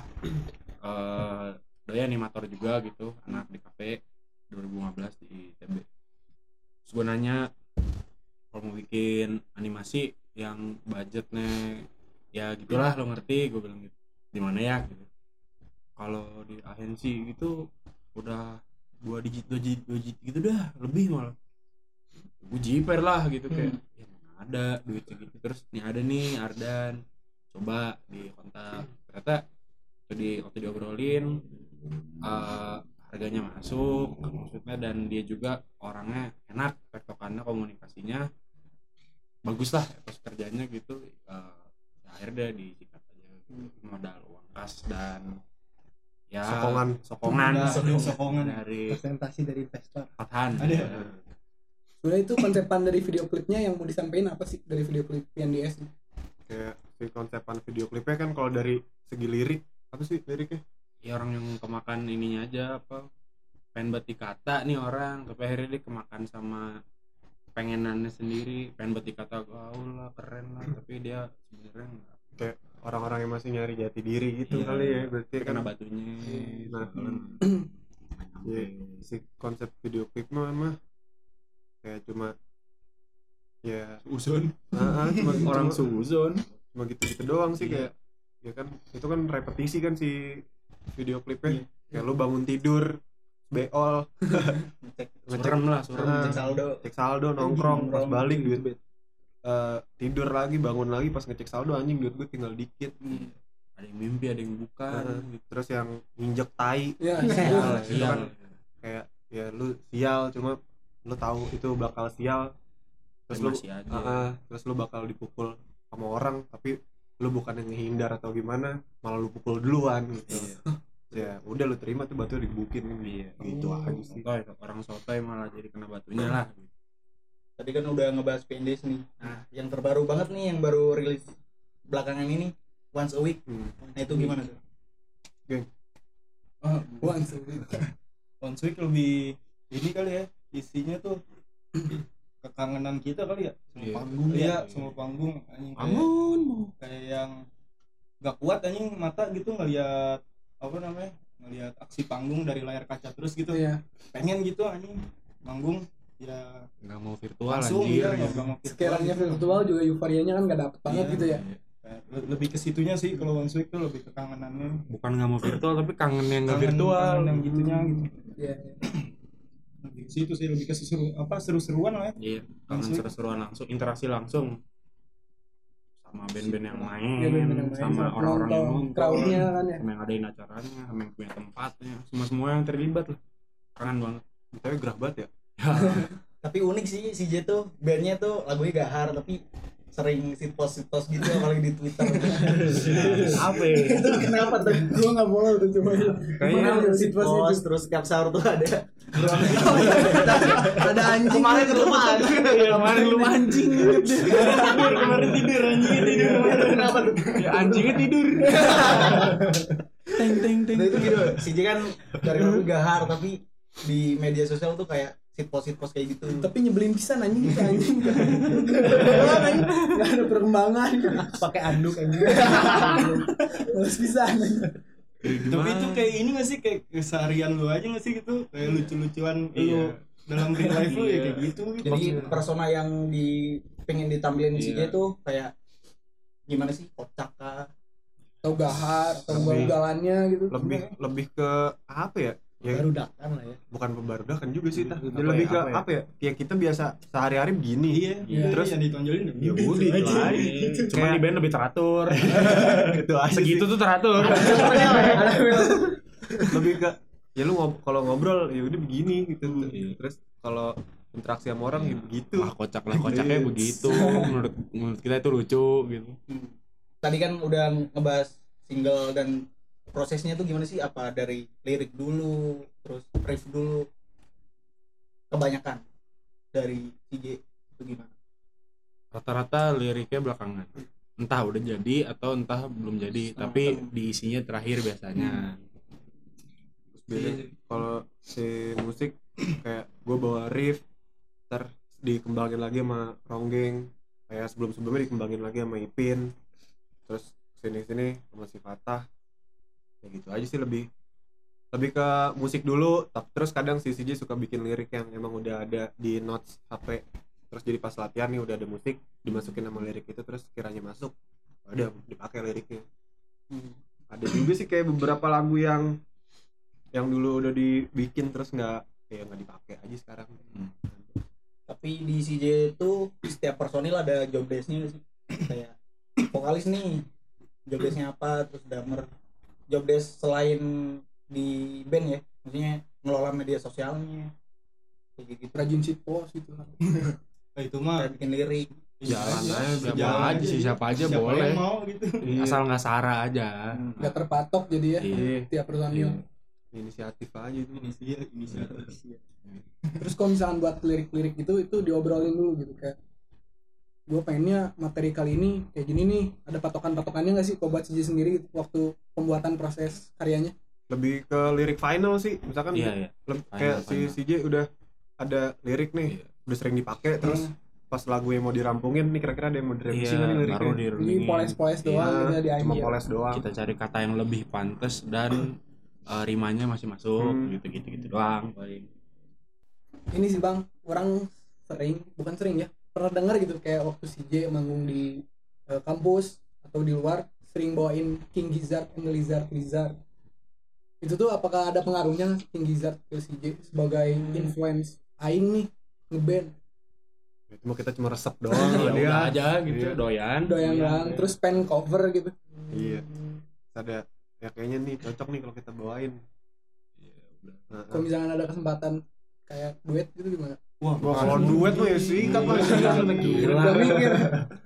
Eh doi animator juga gitu, anak di kafe 2015 di ITB. Terus gua nanya kalau mau bikin animasi yang budgetnya ya gitulah lo ngerti? Gue bilang gitu di mana ya? Gitu. Kalau di agensi gitu udah dua digit dua digit dua digit gitu dah lebih malah. Gue jiper lah gitu kayak ya mana ada duit segitu terus nih ada nih Ardan coba di kontak. Ternyata waktu di waktu diobrolin eh, harganya masuk maksudnya dan dia juga orangnya enak tektokannya komunikasinya bagus lah terus kerjanya gitu eh, ya akhirnya dia disikat aja modal uang kas dan ya Sokongan. sokongan Udah, udah sokongan. dari Presentasi dari investor. Fathan Ada. Sebenarnya itu konsepan dari video klipnya yang mau disampaikan apa sih dari video klip PNDS kayak si konsepan video klipnya kan kalau dari segi lirik apa sih liriknya ya orang yang kemakan ininya aja apa pengen buat dikata nih orang tapi akhirnya dia kemakan sama pengenannya sendiri pengen buat dikata gaul lah keren lah tapi dia sebenarnya nggak kayak orang-orang yang masih nyari jati diri gitu Iya. kali ya berarti dia kan kena batunya Nah. Iya, si konsep video klip mah mah kayak cuma ya Uzon ah, ah, cuma orang cuma, suzon cuma gitu-gitu doang sih Iya. kayak ya kan itu kan repetisi kan si video klipnya Iya. kayak lu bangun tidur beol ngecek serem lah serem Ah. ngecek saldo cek saldo nongkrong pas balik gitu. duit eh, tidur lagi bangun lagi pas ngecek saldo anjing duit gue tinggal dikit ada yang mimpi ada yang bukan Heeh. gitu. terus yang nginjek tai Ya, sial itu Sial. kan kayak ya lu sial cuma lu tahu itu bakal sial terus lu ah. terus lu bakal dipukul sama orang tapi lu bukan yang ngehindar atau gimana malah lu pukul duluan gitu. Ya udah lu terima tuh batu digebukin. Iya. gitu aja sih. Sotoy, orang sotoy malah jadi kena batunya lah. Tadi kan udah ngebahas PNDS nih. Nah. Yang terbaru banget nih yang baru rilis belakangan ini Once a Week. Hmm. nah itu gimana tuh? Ah, once. One Week lebih ini kali ya isinya tuh kekangenan kita kali ya sama Iya. panggung Iya. ya sama panggung anjing kayak, Amun kayak yang gak kuat anjing mata gitu ngelihat apa namanya ngelihat aksi panggung dari layar kaca terus gitu Iya. pengen gitu anjing manggung ya nggak mau virtual langsung anjir ya gitu. nggak mau virtual Sekiranya gitu. virtual juga euforianya kan gak dapet banget Iya. gitu ya. Kayak le- lebih ke situnya sih kalau One Week tuh lebih ke kangenannya bukan nggak mau virtual tapi kangen yang nggak virtual kangen yang gitunya gitu Iya. lebih ke situ sih lebih ke seru apa seru-seruan lah ya. Iya kangen Langsung. seru-seruan langsung interaksi langsung. Sama band-band yang main, Iya, band-band yang main, sama sama orang-orang yang nonton. crowd-nya kan ya. sama yang ngadain acaranya sama yang punya tempatnya semua semua yang terlibat lah. Kangen banget. Tapi gerah banget ya. Ya tapi unik sih si J tuh bandnya tuh lagunya gahar tapi sering sit post sit post gitu apalagi di Twitter. apa ya? itu kenapa tuh? Gua nggak follow tuh cuma Kayaknya Mana tuh Sit sit post post itu? terus tiap sahur tuh ada. Ada anjing Kemarin tuh. ketemu ada. Kemarin lu anjing. kemarin tidur anjing tidur Kenapa tuh? Ya anjingnya tidur. teng teng teng. Nah itu gitu, si J kan dari dulu gahar tapi di media sosial tuh kayak sit post sit post kayak gitu. Tapi nyebelin pisan anjing itu anjing. Enggak ada perkembangan. Pakai anduk anjing. Males pisan anjing. tapi itu kayak ini gak sih kayak keseharian lu aja gak sih gitu kayak lucu-lucuan lu Iya. dalam real life lu ya Iya. kayak gitu Jadi persona yang di pengen ditampilin si Iya. J tuh kayak gimana sih kocak kah? Atau gahar, atau ugalannya gitu. lebih lebih ke apa ya ya baru datang lah ya bukan pembarudakan juga sih tah Apa lebih ya, ke apa ya? apa ya ya kita biasa sehari-hari begini iya Iya. terus yang ditonjolin ya udah itu aja Cuma di band lebih teratur. itu aja Segitu tuh teratur. lebih ke ya lu ngob kalau ngobrol ya udah begini gitu Iya. terus kalau interaksi sama orang ya begitu Lah kocak lah kocaknya Iya. begitu. Menurut menurut kita itu lucu gitu. Tadi kan udah ngebahas single dan prosesnya tuh gimana sih? Apa dari lirik dulu, terus riff dulu? Kebanyakan dari J itu gimana? Rata-rata liriknya belakangan. Entah udah jadi atau entah belum jadi, tapi di isinya terakhir biasanya. beda kalau si musik kayak gue bawa riff ntar dikembangin lagi sama Ronggeng kayak sebelum sebelumnya dikembangin lagi sama Ipin terus sini sini sama si Fatah ya gitu aja sih lebih lebih ke musik dulu tapi terus kadang si CJ suka bikin lirik yang emang udah ada di notes HP terus jadi pas latihan nih udah ada musik dimasukin sama lirik itu terus kiranya masuk ada dipakai liriknya ada juga sih kayak beberapa lagu yang yang dulu udah dibikin terus nggak kayak nggak dipakai aja sekarang Hmm. Tapi di si J itu setiap personil ada job desk-nya sih? Kayak vokalis nih, job desk-nya apa, terus drummer. Job desk selain di band ya, maksudnya ngelola media sosialnya. Kayak gitu. Rajin sit post gitu. Nah, itu mah Kayak bikin lirik. Jalan aja, siapa Jalan aja sih, siapa aja siapa boleh. yang mau gitu Asal nggak sara aja. Gak terpatok jadi ya Iya. tiap personil. inisiatif aja itu inisial inisial Terus kalau misalkan buat lirik-lirik gitu itu diobrolin dulu gitu kayak gue pengennya materi kali ini kayak gini nih. Ada patokan-patokannya nggak sih? Kalau buat CJ sendiri gitu, waktu pembuatan proses karyanya? Lebih ke lirik final sih. Misalkan Iya, iya. leb- Final, kayak si final. CJ udah ada lirik nih Iya. udah sering dipakai terus pas lagu yang mau dirampungin nih kira-kira ada yang mau direvisi Iya, nggak nih baru liriknya ini poles-poles doang Iya, gitu ya di cuma poles doang. Kita cari kata yang lebih pantas dan eh, rimanya masih masuk Hmm. gitu gitu gitu doang paling. Ini sih bang orang sering bukan sering ya pernah dengar gitu kayak waktu CJ manggung di eh, kampus atau di luar sering bawain King Gizzard and the Lizard Lizard. Itu tuh apakah ada pengaruhnya King Gizzard ke CJ sebagai influence? Aing nih ngeband. Itu mah kita cuma resep doang ya dia udah aja gitu Iya. doyan. Doyan doang terus pen cover gitu. Iya. Ada ya kayaknya nih cocok nih kalau kita bawain. Nah, kalau misalkan ada kesempatan kayak duet gitu gimana wah Wah, kalau duet mah ya sikat lah Gila.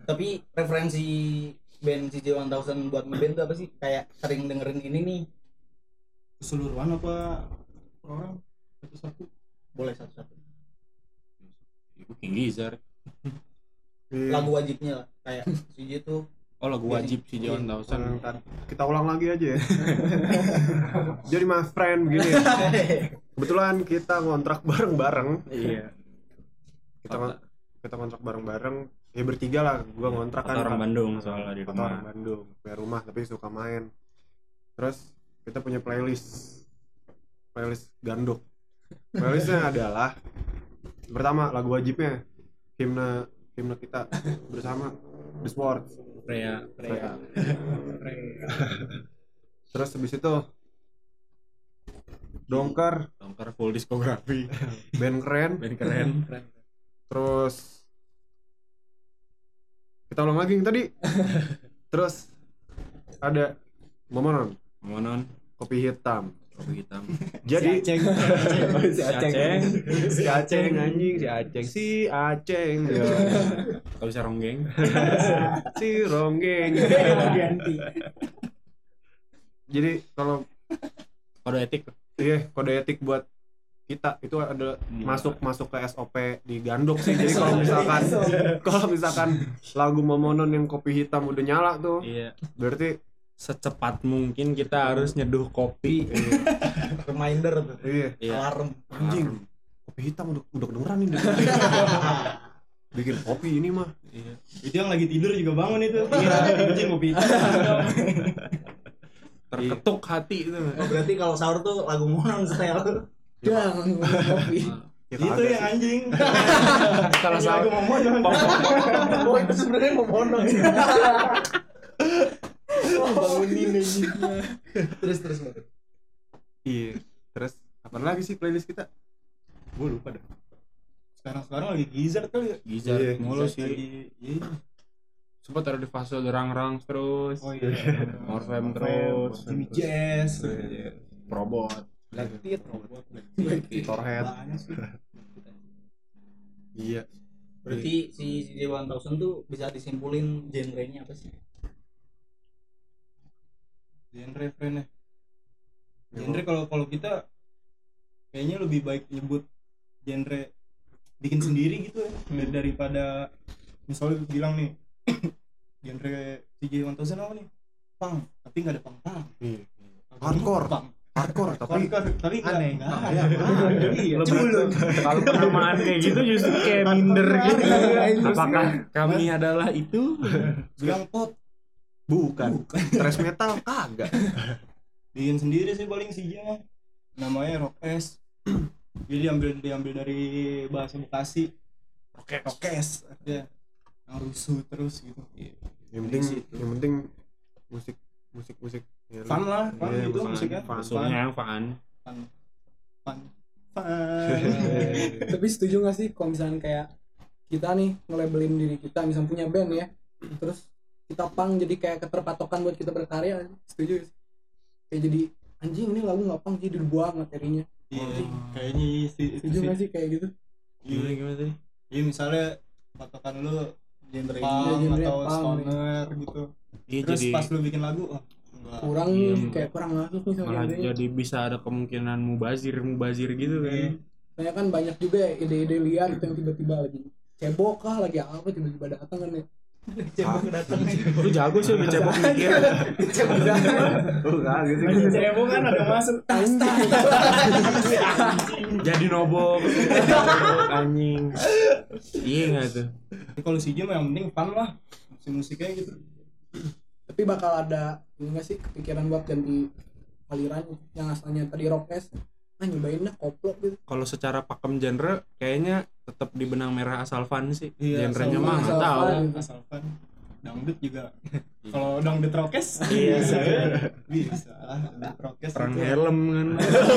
Tapi referensi band CJ 1000 buat ngeband tuh apa sih? Kayak sering dengerin ini nih. keseluruhan apa orang? Satu-satu Boleh satu-satu. Ibu King Gizzard. Iya. Lagu wajibnya lah. Kayak CJ tuh. Oh lagu wajib si Tausan tadi- kita ulang lagi aja ya. Jadi my friend begini ya. Kebetulan kita ngontrak bareng-bareng. Iya kita kita ngontrak bareng-bareng ya bertiga lah gua ngontrak kata kan orang Bandung soalnya di kata orang rumah Bandung punya rumah tapi suka main. Terus kita punya playlist. Playlist gandok playlistnya adalah pertama lagu wajibnya. Himne himne kita bersama The Sports. Freya Freya. terus habis itu dongker. Dongkar full diskografi band keren. Band keren terus kita ulang lagi yang tadi. Terus ada momonon. Monon kopi hitam. Kopi hitam. Jadi Aceng. si Aceng. Si Aceng. Anjing. Si Aceng. Si Aceng ya. kalau bisa ronggeng. Si Ronggeng. Ganti jadi kalau kode etik. Iya kode etik buat kita itu ada Hmm. masuk masuk ke SOP di Gandok sih. Jadi kalau misalkan kalau misalkan lagu Momonon yang kopi hitam udah nyala tuh iya. berarti secepat mungkin kita harus nyeduh kopi. Reminder tuh. Iya. Iya. Alarm. Anjing kopi hitam udah udah kedengeran nih bikin kopi ini mah. Iya. Itu yang lagi tidur juga bangun itu. Iya. Anjing kopi hitam. Terketuk hati itu. Oh, berarti kalau sahur tuh lagu monon style ngomong kopi Ya, itu yang anjing. Kalau Ini sahur lagu monon oh itu sebenarnya mau monon bangunin aja. Terus terus iya terus apa lagi sih playlist kita? Gue lupa dah sekarang sekarang lagi gizzard kali ya? Gizar Iya, mulu Gizzard sih. iya. sempat ada di fase rang-rang terus. Oh iya. Morfem terus. Jimmy Jazz. Iya. Probot Black Teeth Torhead banyak sih. Iya. Berarti si si Dewan Tausen tuh bisa disimpulin genrenya apa sih? Genre friend genre kalau kalau kita kayaknya lebih baik nyebut genre bikin sendiri gitu ya. Dar- daripada misalnya bilang nih genre CJ 1000 apa nih? Pang tapi nggak ada pang pang iya. Hardcore. pang hardcore tapi hardcore tapi Aneh. nggak ada iya Lebih- culun kalau penamaan kayak gitu justru kayak minder gitu. Iya. apakah kami adalah itu? Bilang pot. Bukan. Thrash metal kagak. Bikin sendiri sih paling CJ mah. Namanya rock S. Jadi diambil diambil dari bahasa Bekasi. Rokes. rokes ya yang rusuh terus gitu. Yang penting yang penting musik musik musik ya, fun lah fun Iya, gitu fun, musiknya fun. maksudnya yang fun. Fun. Fun. Fun. Tapi setuju gak sih kalau misalnya kayak kita nih nge-labelin diri kita misalnya punya band ya terus kita pang jadi kayak keterpatokan buat kita berkarya setuju sih? Kayak jadi anjing ini lagu nggak pang jadi dibuang materinya. Iya kayaknya iya sih setuju sih. gak sih kayak gitu? Gimana gimana tadi iya misalnya patokan lu genre punk Iya, atau punk, stoner gitu. Iya terus jadi pas lu bikin lagu oh enggak. Kurang Iya, kayak kurang masuk nih sama malah genrenya jadi bisa ada kemungkinan mubazir mubazir gitu kan. Soalnya kan banyak juga ya ide-ide liar gitu yang tiba-tiba lagi cebok kah lagi apa tiba-tiba datang kan ya. Cebok datang. Lu jago sih udah cebok mikir. Cebok datang. Oh Lagi cebok kan ada masuk. Tas tas jadi nobok. Anjing. Iya nggak tuh? Kalau si mah yang penting fun lah musik musiknya gitu tapi bakal ada ini gak sih kepikiran buat ganti aliran yang asalnya tadi rock es ah nyobain dah koplok gitu. Kalau secara pakem genre kayaknya tetap di benang merah asal fun sih. Iya, genrenya mah nggak asal tahu. fun. asal fun. Dangdut juga. Kalau dangdut rokes Iya. bisa. Ya. bisa. Lah dangdut rokes perang helm kan.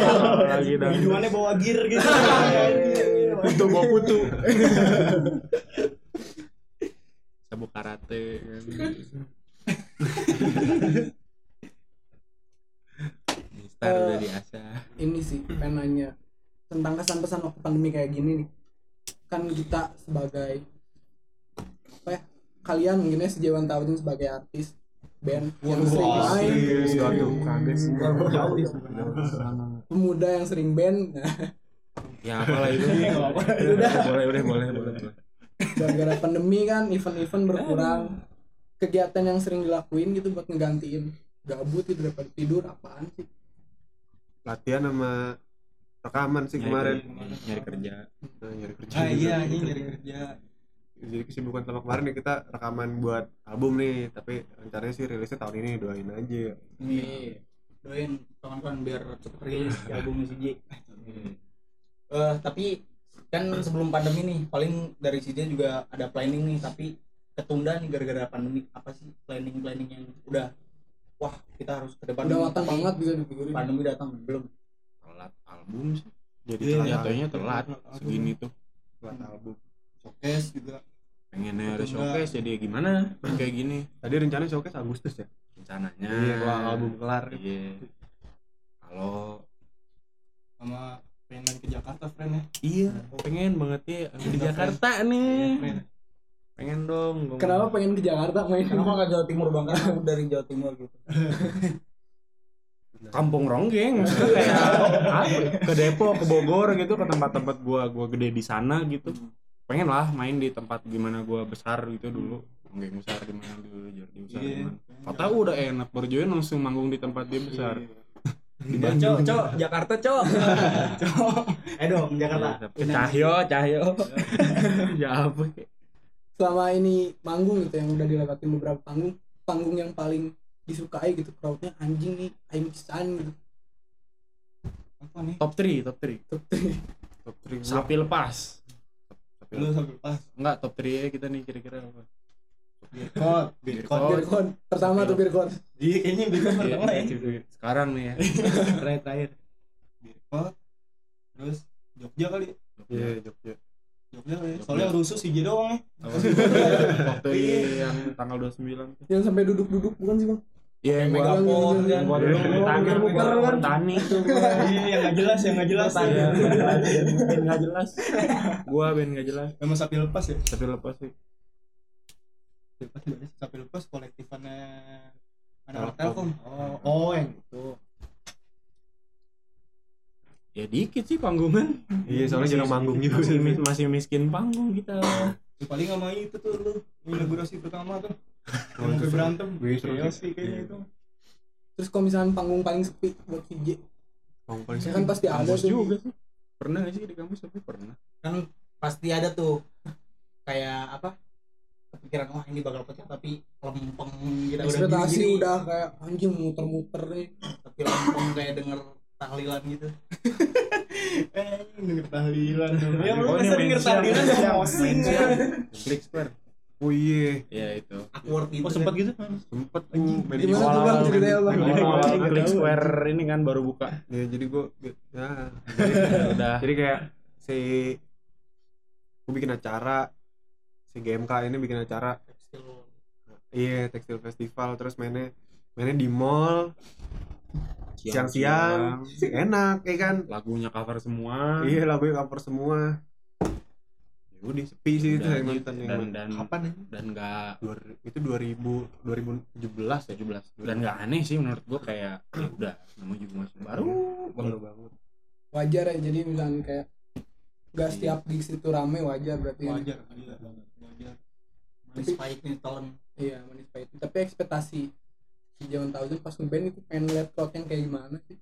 Lagi Biduannya bawa gear gitu. Putu bawa putu. Sabuk karate kan Mister udah diasah ini sih pengen nanya tentang kesan pesan waktu pandemi kayak gini nih. Kan kita sebagai apa ya kalian mungkin ya sejawan tahun sebagai artis band yang sering wah, main. Serius sih. Jauh ya pemuda yang sering band. Ya apalah itu. Udah. Boleh boleh boleh boleh boleh. gara-gara pandemi kan event-event berkurang kegiatan yang sering dilakuin gitu buat ngegantiin gabut itu daripada tidur apaan sih? Latihan sama rekaman sih Nyari kemarin. kerja- nyari kerja. Nah, nyari kerja. Ah juga. iya ini nyari kerja. Jadi kesibukan sama kemarin nih kita rekaman buat album nih. Tapi rencananya sih rilisnya tahun ini doain aja. Iya. Doain kawan-kawan biar cepet rilis si albumnya si J. Eh tapi kan sebelum pandemi nih paling dari si J juga ada planning nih. Tapi ketunda nih gara-gara pandemi. Apa sih planning planning yang udah wah kita harus ke depan udah nih, matang banget bisa dipikirin pandemi datang belum. Telat album sih. Jadi Iya, telat- jatuhnya telat segini tuh. Telat album. Showcase juga. Pengennya ada showcase jadi gimana? Kayak gini. Tadi rencananya showcase Agustus ya? Rencananya. Iya kalau album kelar. Iya. Kalau sama pengen ke Jakarta friend ya? Iya. Pengen banget ya. Di Jakarta nih. friend pengen dong gua Kenapa mau. pengen ke Jakarta main? Kenapa nggak Jawa Timur bang? Karena aku dari Jawa Timur gitu. kampung ronggeng maksudnya kayak apa, ke Depok ke Bogor gitu ke tempat-tempat gua gua gede di sana gitu pengen lah main di tempat gimana gua besar gitu dulu ronggeng besar di mana dulu Jordi besar di Iya. tahu udah enak baru join langsung manggung di tempat dia besar di Cok, cok, Jakarta cok. cok. Eh dong, Jakarta. Ke Cahyo Cahyo ya apa? Selama ini manggung gitu yang udah dilewatin beberapa panggung, panggung yang paling disukai gitu crowdnya anjing nih, aing pisan gitu. apa nih? Top 3 top 3 Tuh, tuh. top 3 gua sapi lepas. Sapi lu lepas. sampai pas enggak top 3 kita nih kira-kira apa? Birkot birkot Oh. Birkon pertama tuh Birkon. iya kayaknya birkot Iya, pertama ya sekarang nih ya. Terakhir terakhir. Birkot terus Jogja kali. Iya Jogja. Soalnya yang rusuh si J doang ya sih? waktu yang tanggal 29 Yang sampai duduk-duduk bukan sih bang? Iya, yang gua Megapon kan. yang gua dulu kan. tani tuh. iya yang nggak jelas yang nggak jelas Iya, nggak jelas. Gua band nggak jelas. memang sapi lepas ya Tapi lepas sih. sapi lepas sih? sapi lepas kolektifannya anak Telkom. Telkom oh oh yang itu Ya dikit sih panggungan. iya soalnya jarang manggung juga Masih mis- masih miskin panggung kita. Ya, paling sama itu tuh lu inaugurasi pertama tuh Oh, sampai seru. berantem Iya, seru Chaos sih. kayaknya Iya. itu Terus kalau misalnya panggung paling sepi buat CJ, Panggung paling ya kan pasti ada tuh. juga sih. Pernah gak sih di kampus tapi pernah. Kan pasti ada tuh kayak apa? Kepikiran wah ini bakal pecah tapi lempeng kita udah Ekspektasi udah kayak anjing muter-muter nih. tapi lempeng kayak denger tahlilan gitu. eh denger tahlilan dong ya Oh, lu masa denger tahlilan emosi Mention. Klik Square. oh iya Iya itu. Awkward gitu. oh sempet kan. gitu sempet tuh main Gimana tuh, Bang, ceritanya, Bang? Klik. Square ini kan baru buka. ya jadi gua ya Udah. jadi kayak si gua bikin acara si GMK ini bikin acara Tekstil. iya tekstil festival terus mainnya mainnya di mall siang-siang. enak ya kan? Lagunya cover semua. iya lagunya cover semua. Ya udah sepi sih itu yang nonton yang dan nonton. dan kapan ya? dan nggak Dua- itu 2000 2017 ya? 17 dan nggak aneh sih menurut gua kayak ya udah namanya juga masih baru. baru banget Wajar ya jadi misalnya kayak gak setiap gigs itu rame wajar berarti. Wajar iya banget wajar Manis pahit nih tahun. Iya, manis pahit. Tapi ekspektasi si Jaman Thousand pas ngeband itu pengen lihat crowd yang kayak gimana sih?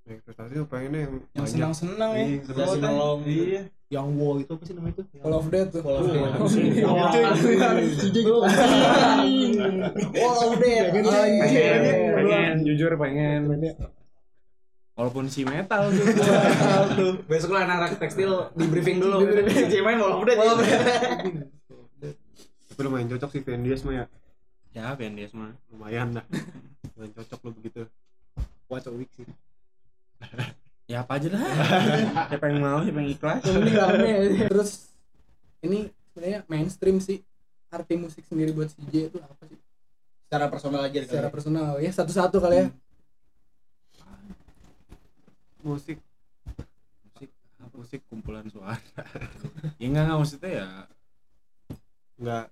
ya, prestasi tuh pengennya yang yang senang senang ya Iya, senang-senang. Senang-senang. iya yang wow itu apa sih namanya itu Call of Death tuh. Call of Death. Oh, iya. Oh, Wall of Death. pengen, Iya. pengen jujur pengen walaupun si metal tuh tuh. Besok lah anak tekstil di briefing dulu. Si main Wall of Death. tapi lumayan cocok sih Vendias mah ya ya pengen dia semua lumayan dah lumayan cocok lo begitu. A week sih. Ya apa aja lah. Siapa yang mau siapa yang ikhlas. Yang penting rame. Terus ini sebenarnya mainstream sih. Arti musik sendiri buat si J itu apa sih? Secara personal aja Secara kali. personal. Ya satu-satu kali ya. musik. Musik musik kumpulan suara. Ya enggak enggak maksudnya ya nggak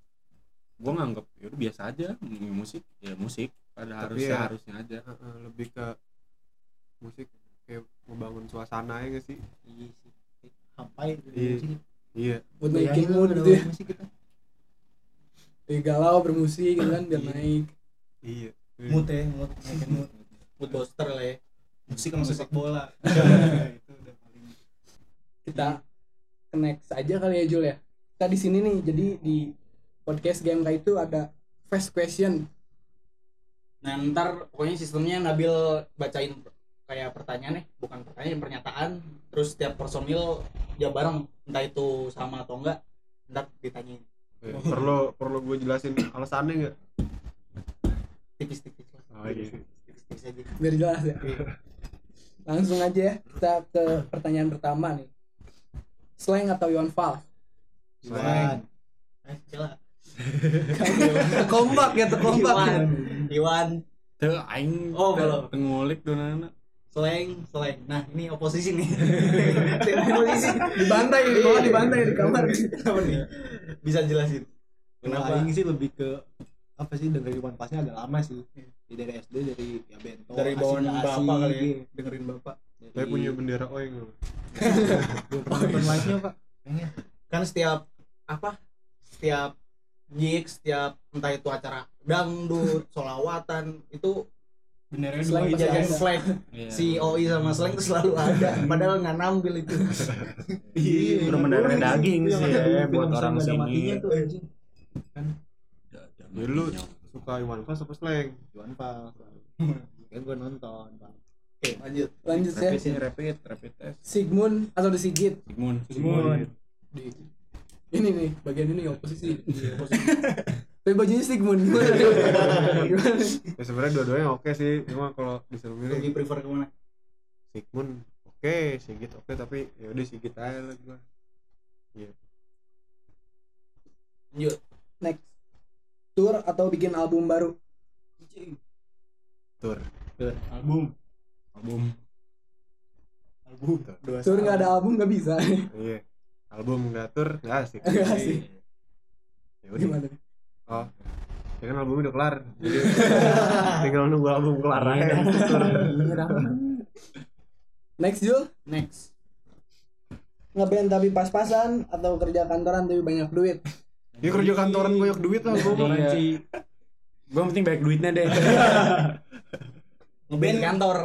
gue nganggep ya udah biasa aja musik ya musik pada Tapi harusnya ya- harusnya aja lebih ke musik kayak membangun suasana ya gak sih iya sih gitu Iya. iya Buat naikin mood gitu ya. musik gitu Lagi galau bermusik gitu kan biar Iya. naik. iya mood ya mood naikin mood Mood booster lah ya. musik sama sepak bola itu udah paling Kita connect aja kali ya Jul ya. Kita di sini nih jadi di podcast game kayak itu ada fast question. Nah ntar pokoknya sistemnya Nabil bacain kayak pertanyaan nih, bukan pertanyaan pernyataan. Terus setiap personil jawab bareng, entah itu sama atau enggak, ntar ditanyain Eh, perlu perlu gue jelasin alasannya nggak tipis-tipis lah. oh iya Tipis-tipis aja. biar jelas ya. Langsung aja ya kita ke pertanyaan pertama nih. Slang atau Iwan Fals? Iwan Eh, coba. Kompak ya tuh kompak Iwan, Iwan, tuh aing Oh, belum. teu ngulik donana slang slang nah ini oposisi nih. Tim oposisi. Dibantai di bawah dibantai di kamar. Apa nih? Bisa jelasin. Kenapa? kenapa? Aing sih lebih ke apa sih dengerin One Pass-nya agak lama sih. Ya, dari SD dari ya bento. dari bawaan bapak kali ya? iya. dengerin bapak. Dari- saya punya bendera oeng belum pernah nonton live-nya, Pak. Kan setiap apa? Setiap gig setiap entah itu acara dangdut solawatan itu benernya Slang jajan flag Iya. si OI sama slang itu selalu ada padahal nggak nampil itu Iya, udah mendarah daging Itu yang sih di ya, buat orang sini. matinya tuh, anjing. ya lu suka Iwan Fals apa slang One Pass. Kan gue nonton, Pak. oke lanjut lanjut ya Rapid sih, rapid, rapid test. Sigmund atau The Sigit Sigmund. Sigmund. di ini nih bagian ini oposisi. Tapi bajunya Sigmund gimana gimana ya sebenarnya dua-duanya oke sih. Cuma kalau disuruh lebih milih prefer ke mana? Sigmund oke. Sigit oke. Tapi ya udah Sigit aja lah gua. Iya. Lanjut. Next. Tour atau bikin album baru? Tur album. Album. album. Dua tour nggak ada album nggak bisa. Iya album nggak tur nggak asik. Nggak asik. ya udah. Gimana? Oh ya kan albumnya udah kelar. Jadi tinggal nunggu album kelar aja. next Jul? Next. Ngeband tapi pas-pasan atau kerja kantoran tapi banyak duit? Ya kerja kantoran banyak duit lah. Iya. Gue penting banyak duitnya deh. ngeband di kantor.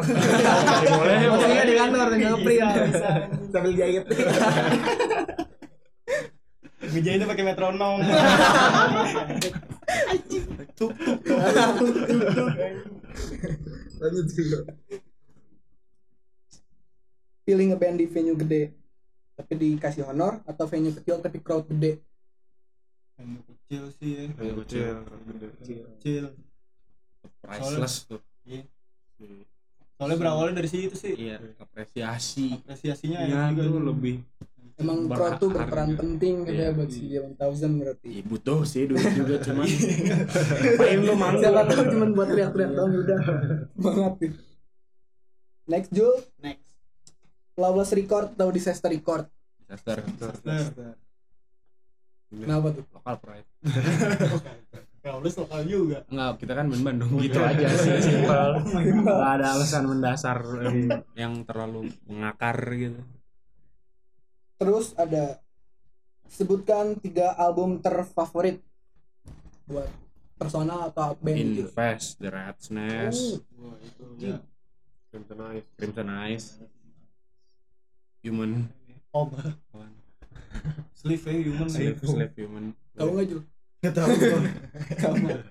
Boleh, Maksudnya di kantor tinggal ngeprint. Sambil jahit ngejahitnya pakai metronom lanjut dulu pilih ngeband di venue gede tapi dikasih honor atau venue kecil tapi crowd gede? Yang kecil sih ya. Kayak kecil kecil. Priceless tuh. Iya. Soalnya berawalnya dari situ sih. Iya, apresiasi. apresiasinya Iya enak juga itu. lebih emang crowd tuh berperan penting gitu Iya. ya buat si J1000 berarti. Iya, butuh sih duit juga cuman ngapain lu manggung? Siapa tahu cuma buat teriak-teriak doang udah semangat nih next Jul. Next. Lawless Record atau Disaster Record? Disaster. Nah, kenapa tuh? Lokal pride ya lu lokal juga. Enggak kita kan band Bandung gitu aja sih. Simpel. Nggak ada alasan mendasar yang, yang terlalu mengakar gitu. Terus ada sebutkan tiga album terfavorit buat personal atau band gitu. Invest The Rat's Nest wah itu ya Crimson Eyes. Crimson Eyes. Human. Om. sleeve ya human Slave Slave Human. Tahu nggak Jul nggak tahu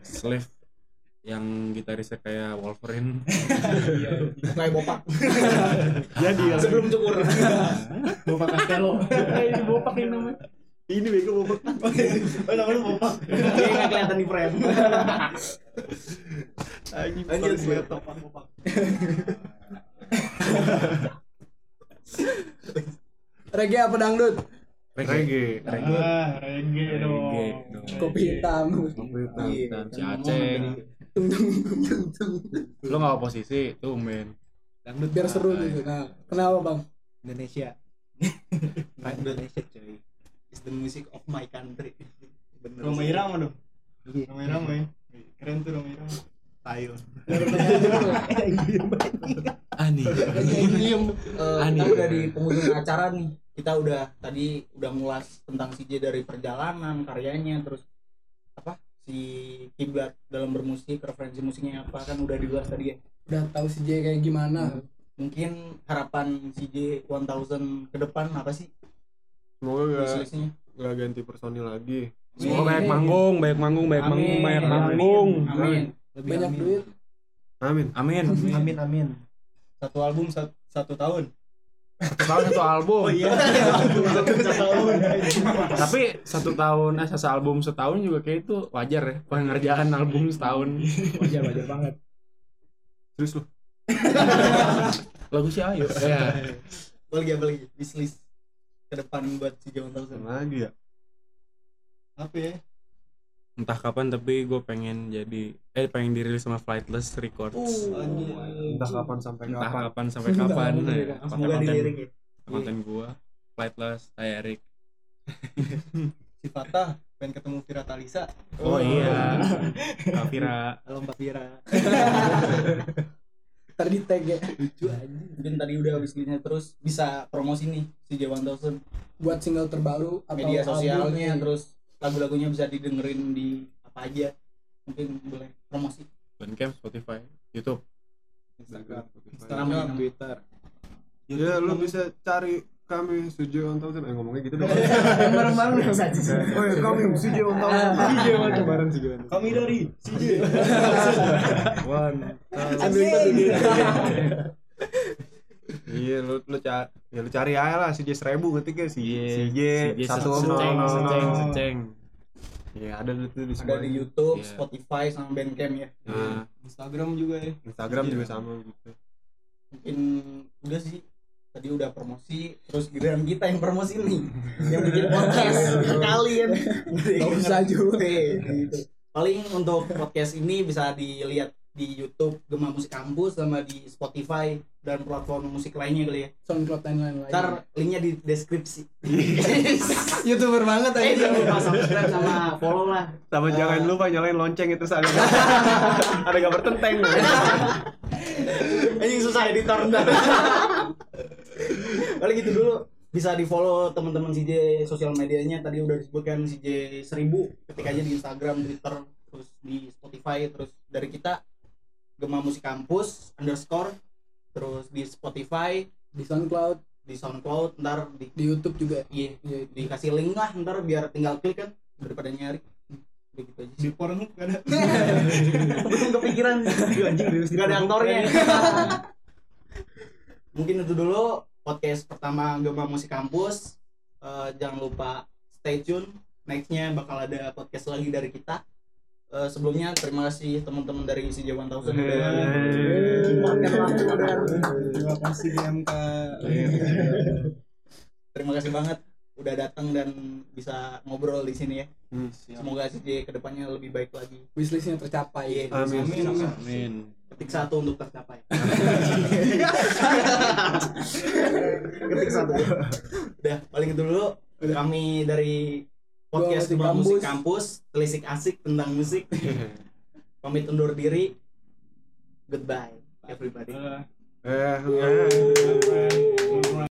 Slave yang gitarisnya kayak Wolverine. Kayak bopak. Jadi ya sebelum cukur. Castello ini bopak ini namanya. Ini bego bapak oh nama lu bapak dia nggak kelihatan di frame. Anjing Lanjut, sorry, Bro. bapak bapak reggae apa dangdut reggae. Ah reggae Reggae dong. kopi hitam. Kopi hitam. dan si Aceh. Tung tung tung tung lu nggak oposisi tuh men Dangdut biar seru gitu. Nah kenapa bang? Indonesia. Indonesia coy. is the music of my country. Bener Roma Irama dong. Iya. Roma Irama ya keren tuh Roma Irama. Tayo. Ani Eh, Aneh. di penghujung acara nih kita udah tadi udah ngulas tentang CJ dari perjalanan karyanya terus apa si kiblat dalam bermusik referensi musiknya apa kan udah dibahas tadi ya. Udah tahu si J kayak gimana. Mungkin harapan CJ 1000 ke depan apa sih? Semoga gak, gak ganti personil lagi. Semoga banyak manggung banyak manggung banyak manggung Amin. banyak manggung. Amin. Lebih banyak amin. duit amin. Amin. Amin. Amin. satu album satu, satu tahun satu tahun satu album. Iya. Satu tahun tapi satu tahun eh satu album setahun juga kayak itu wajar ya pengerjaan album setahun. Wajar wajar banget. terus lu? Lagu si Ayu ya apa lagi apa lagi? Wishlist ke depan buat CJ 1000 lagi ya? Apa ya entah kapan tapi gue pengen jadi eh pengen dirilis sama Flightless Records. Entah kapan sampai entah kapan. kapan sampai kapan Entah ya, kapan. semoga konten dilirik ya. konten gue Flightless saya Erik si Fatah pengen ketemu Vira Talisa. Oh iya. Kavira halo Mbak Vira. Ntar di tag ya. Lucu aja mungkin tadi udah habis gini terus bisa promosi nih si J1000 buat single terbaru atau media sosialnya albumnya. terus lagu-lagunya bisa didengerin di apa aja. Mungkin boleh promosi. Bandcamp Spotify YouTube. Instagram. Instagram, Instagram Twitter. Ya lu bisa cari kami Sujo on Thousand eh ngomongnya gitu dong. Bareng-bareng oh ya kami Sujo on Thousand kemarin sih gimana kami dari CJ one. Ambil iya lu lu cari ya lu cari aja lah CJ seribu ngetiknya si CJ CJ satu seceng seceng nol. seceng. Ya ada di tuh di ada di YouTube, Iya. Spotify sama Bandcamp ya. Nah, Instagram juga ya. Instagram juga sama gitu. Mungkin udah sih tadi udah promosi terus giliran kita yang promosi nih yang bikin podcast kalian Gak usah juga. gitu. paling untuk podcast ini bisa dilihat di YouTube Gema Musik Kampus sama di Spotify dan platform musik lainnya kali ya. Soundcloud dan lain-lain. Ntar linknya di deskripsi. Youtuber banget eh aja. jangan lupa subscribe sama follow lah. Sama Eh, jangan lupa nyalain lonceng itu ada ada gambar tenteng. Anjing susah editor ntar. Paling gitu dulu. Bisa di follow teman-teman CJ sosial medianya. Tadi udah disebutkan CJ 1000 ketik aja di Instagram, Twitter, terus di Spotify, terus dari kita Gema Musik Kampus underscore terus di Spotify, di soundcloud. di SoundCloud, ntar di di YouTube juga. Iya, Iya, dikasih link lah ntar biar tinggal klik kan daripada nyari. Udah gitu aja di Pornhub gak ada. Belum kepikiran. Nggak ada aktornya. Mungkin itu dulu podcast pertama Gema Musik Kampus. Eh, jangan lupa stay tune. Nextnya bakal ada podcast lagi dari kita Eh, sebelumnya terima kasih teman-teman dari si Jawan Thousand udah terima kasih GMK terima kasih banget udah datang dan bisa ngobrol di sini ya. Hmm. semoga CJ ke depannya lebih baik lagi. Wishlistnya tercapai. Iya, Amin. amin, amin. amin. Ketik satu untuk tercapai. Ketik satu. Udah paling itu dulu kami dari podcast di Musik kampus. Telisik asik tentang musik pamit undur diri goodbye everybody eh, eh.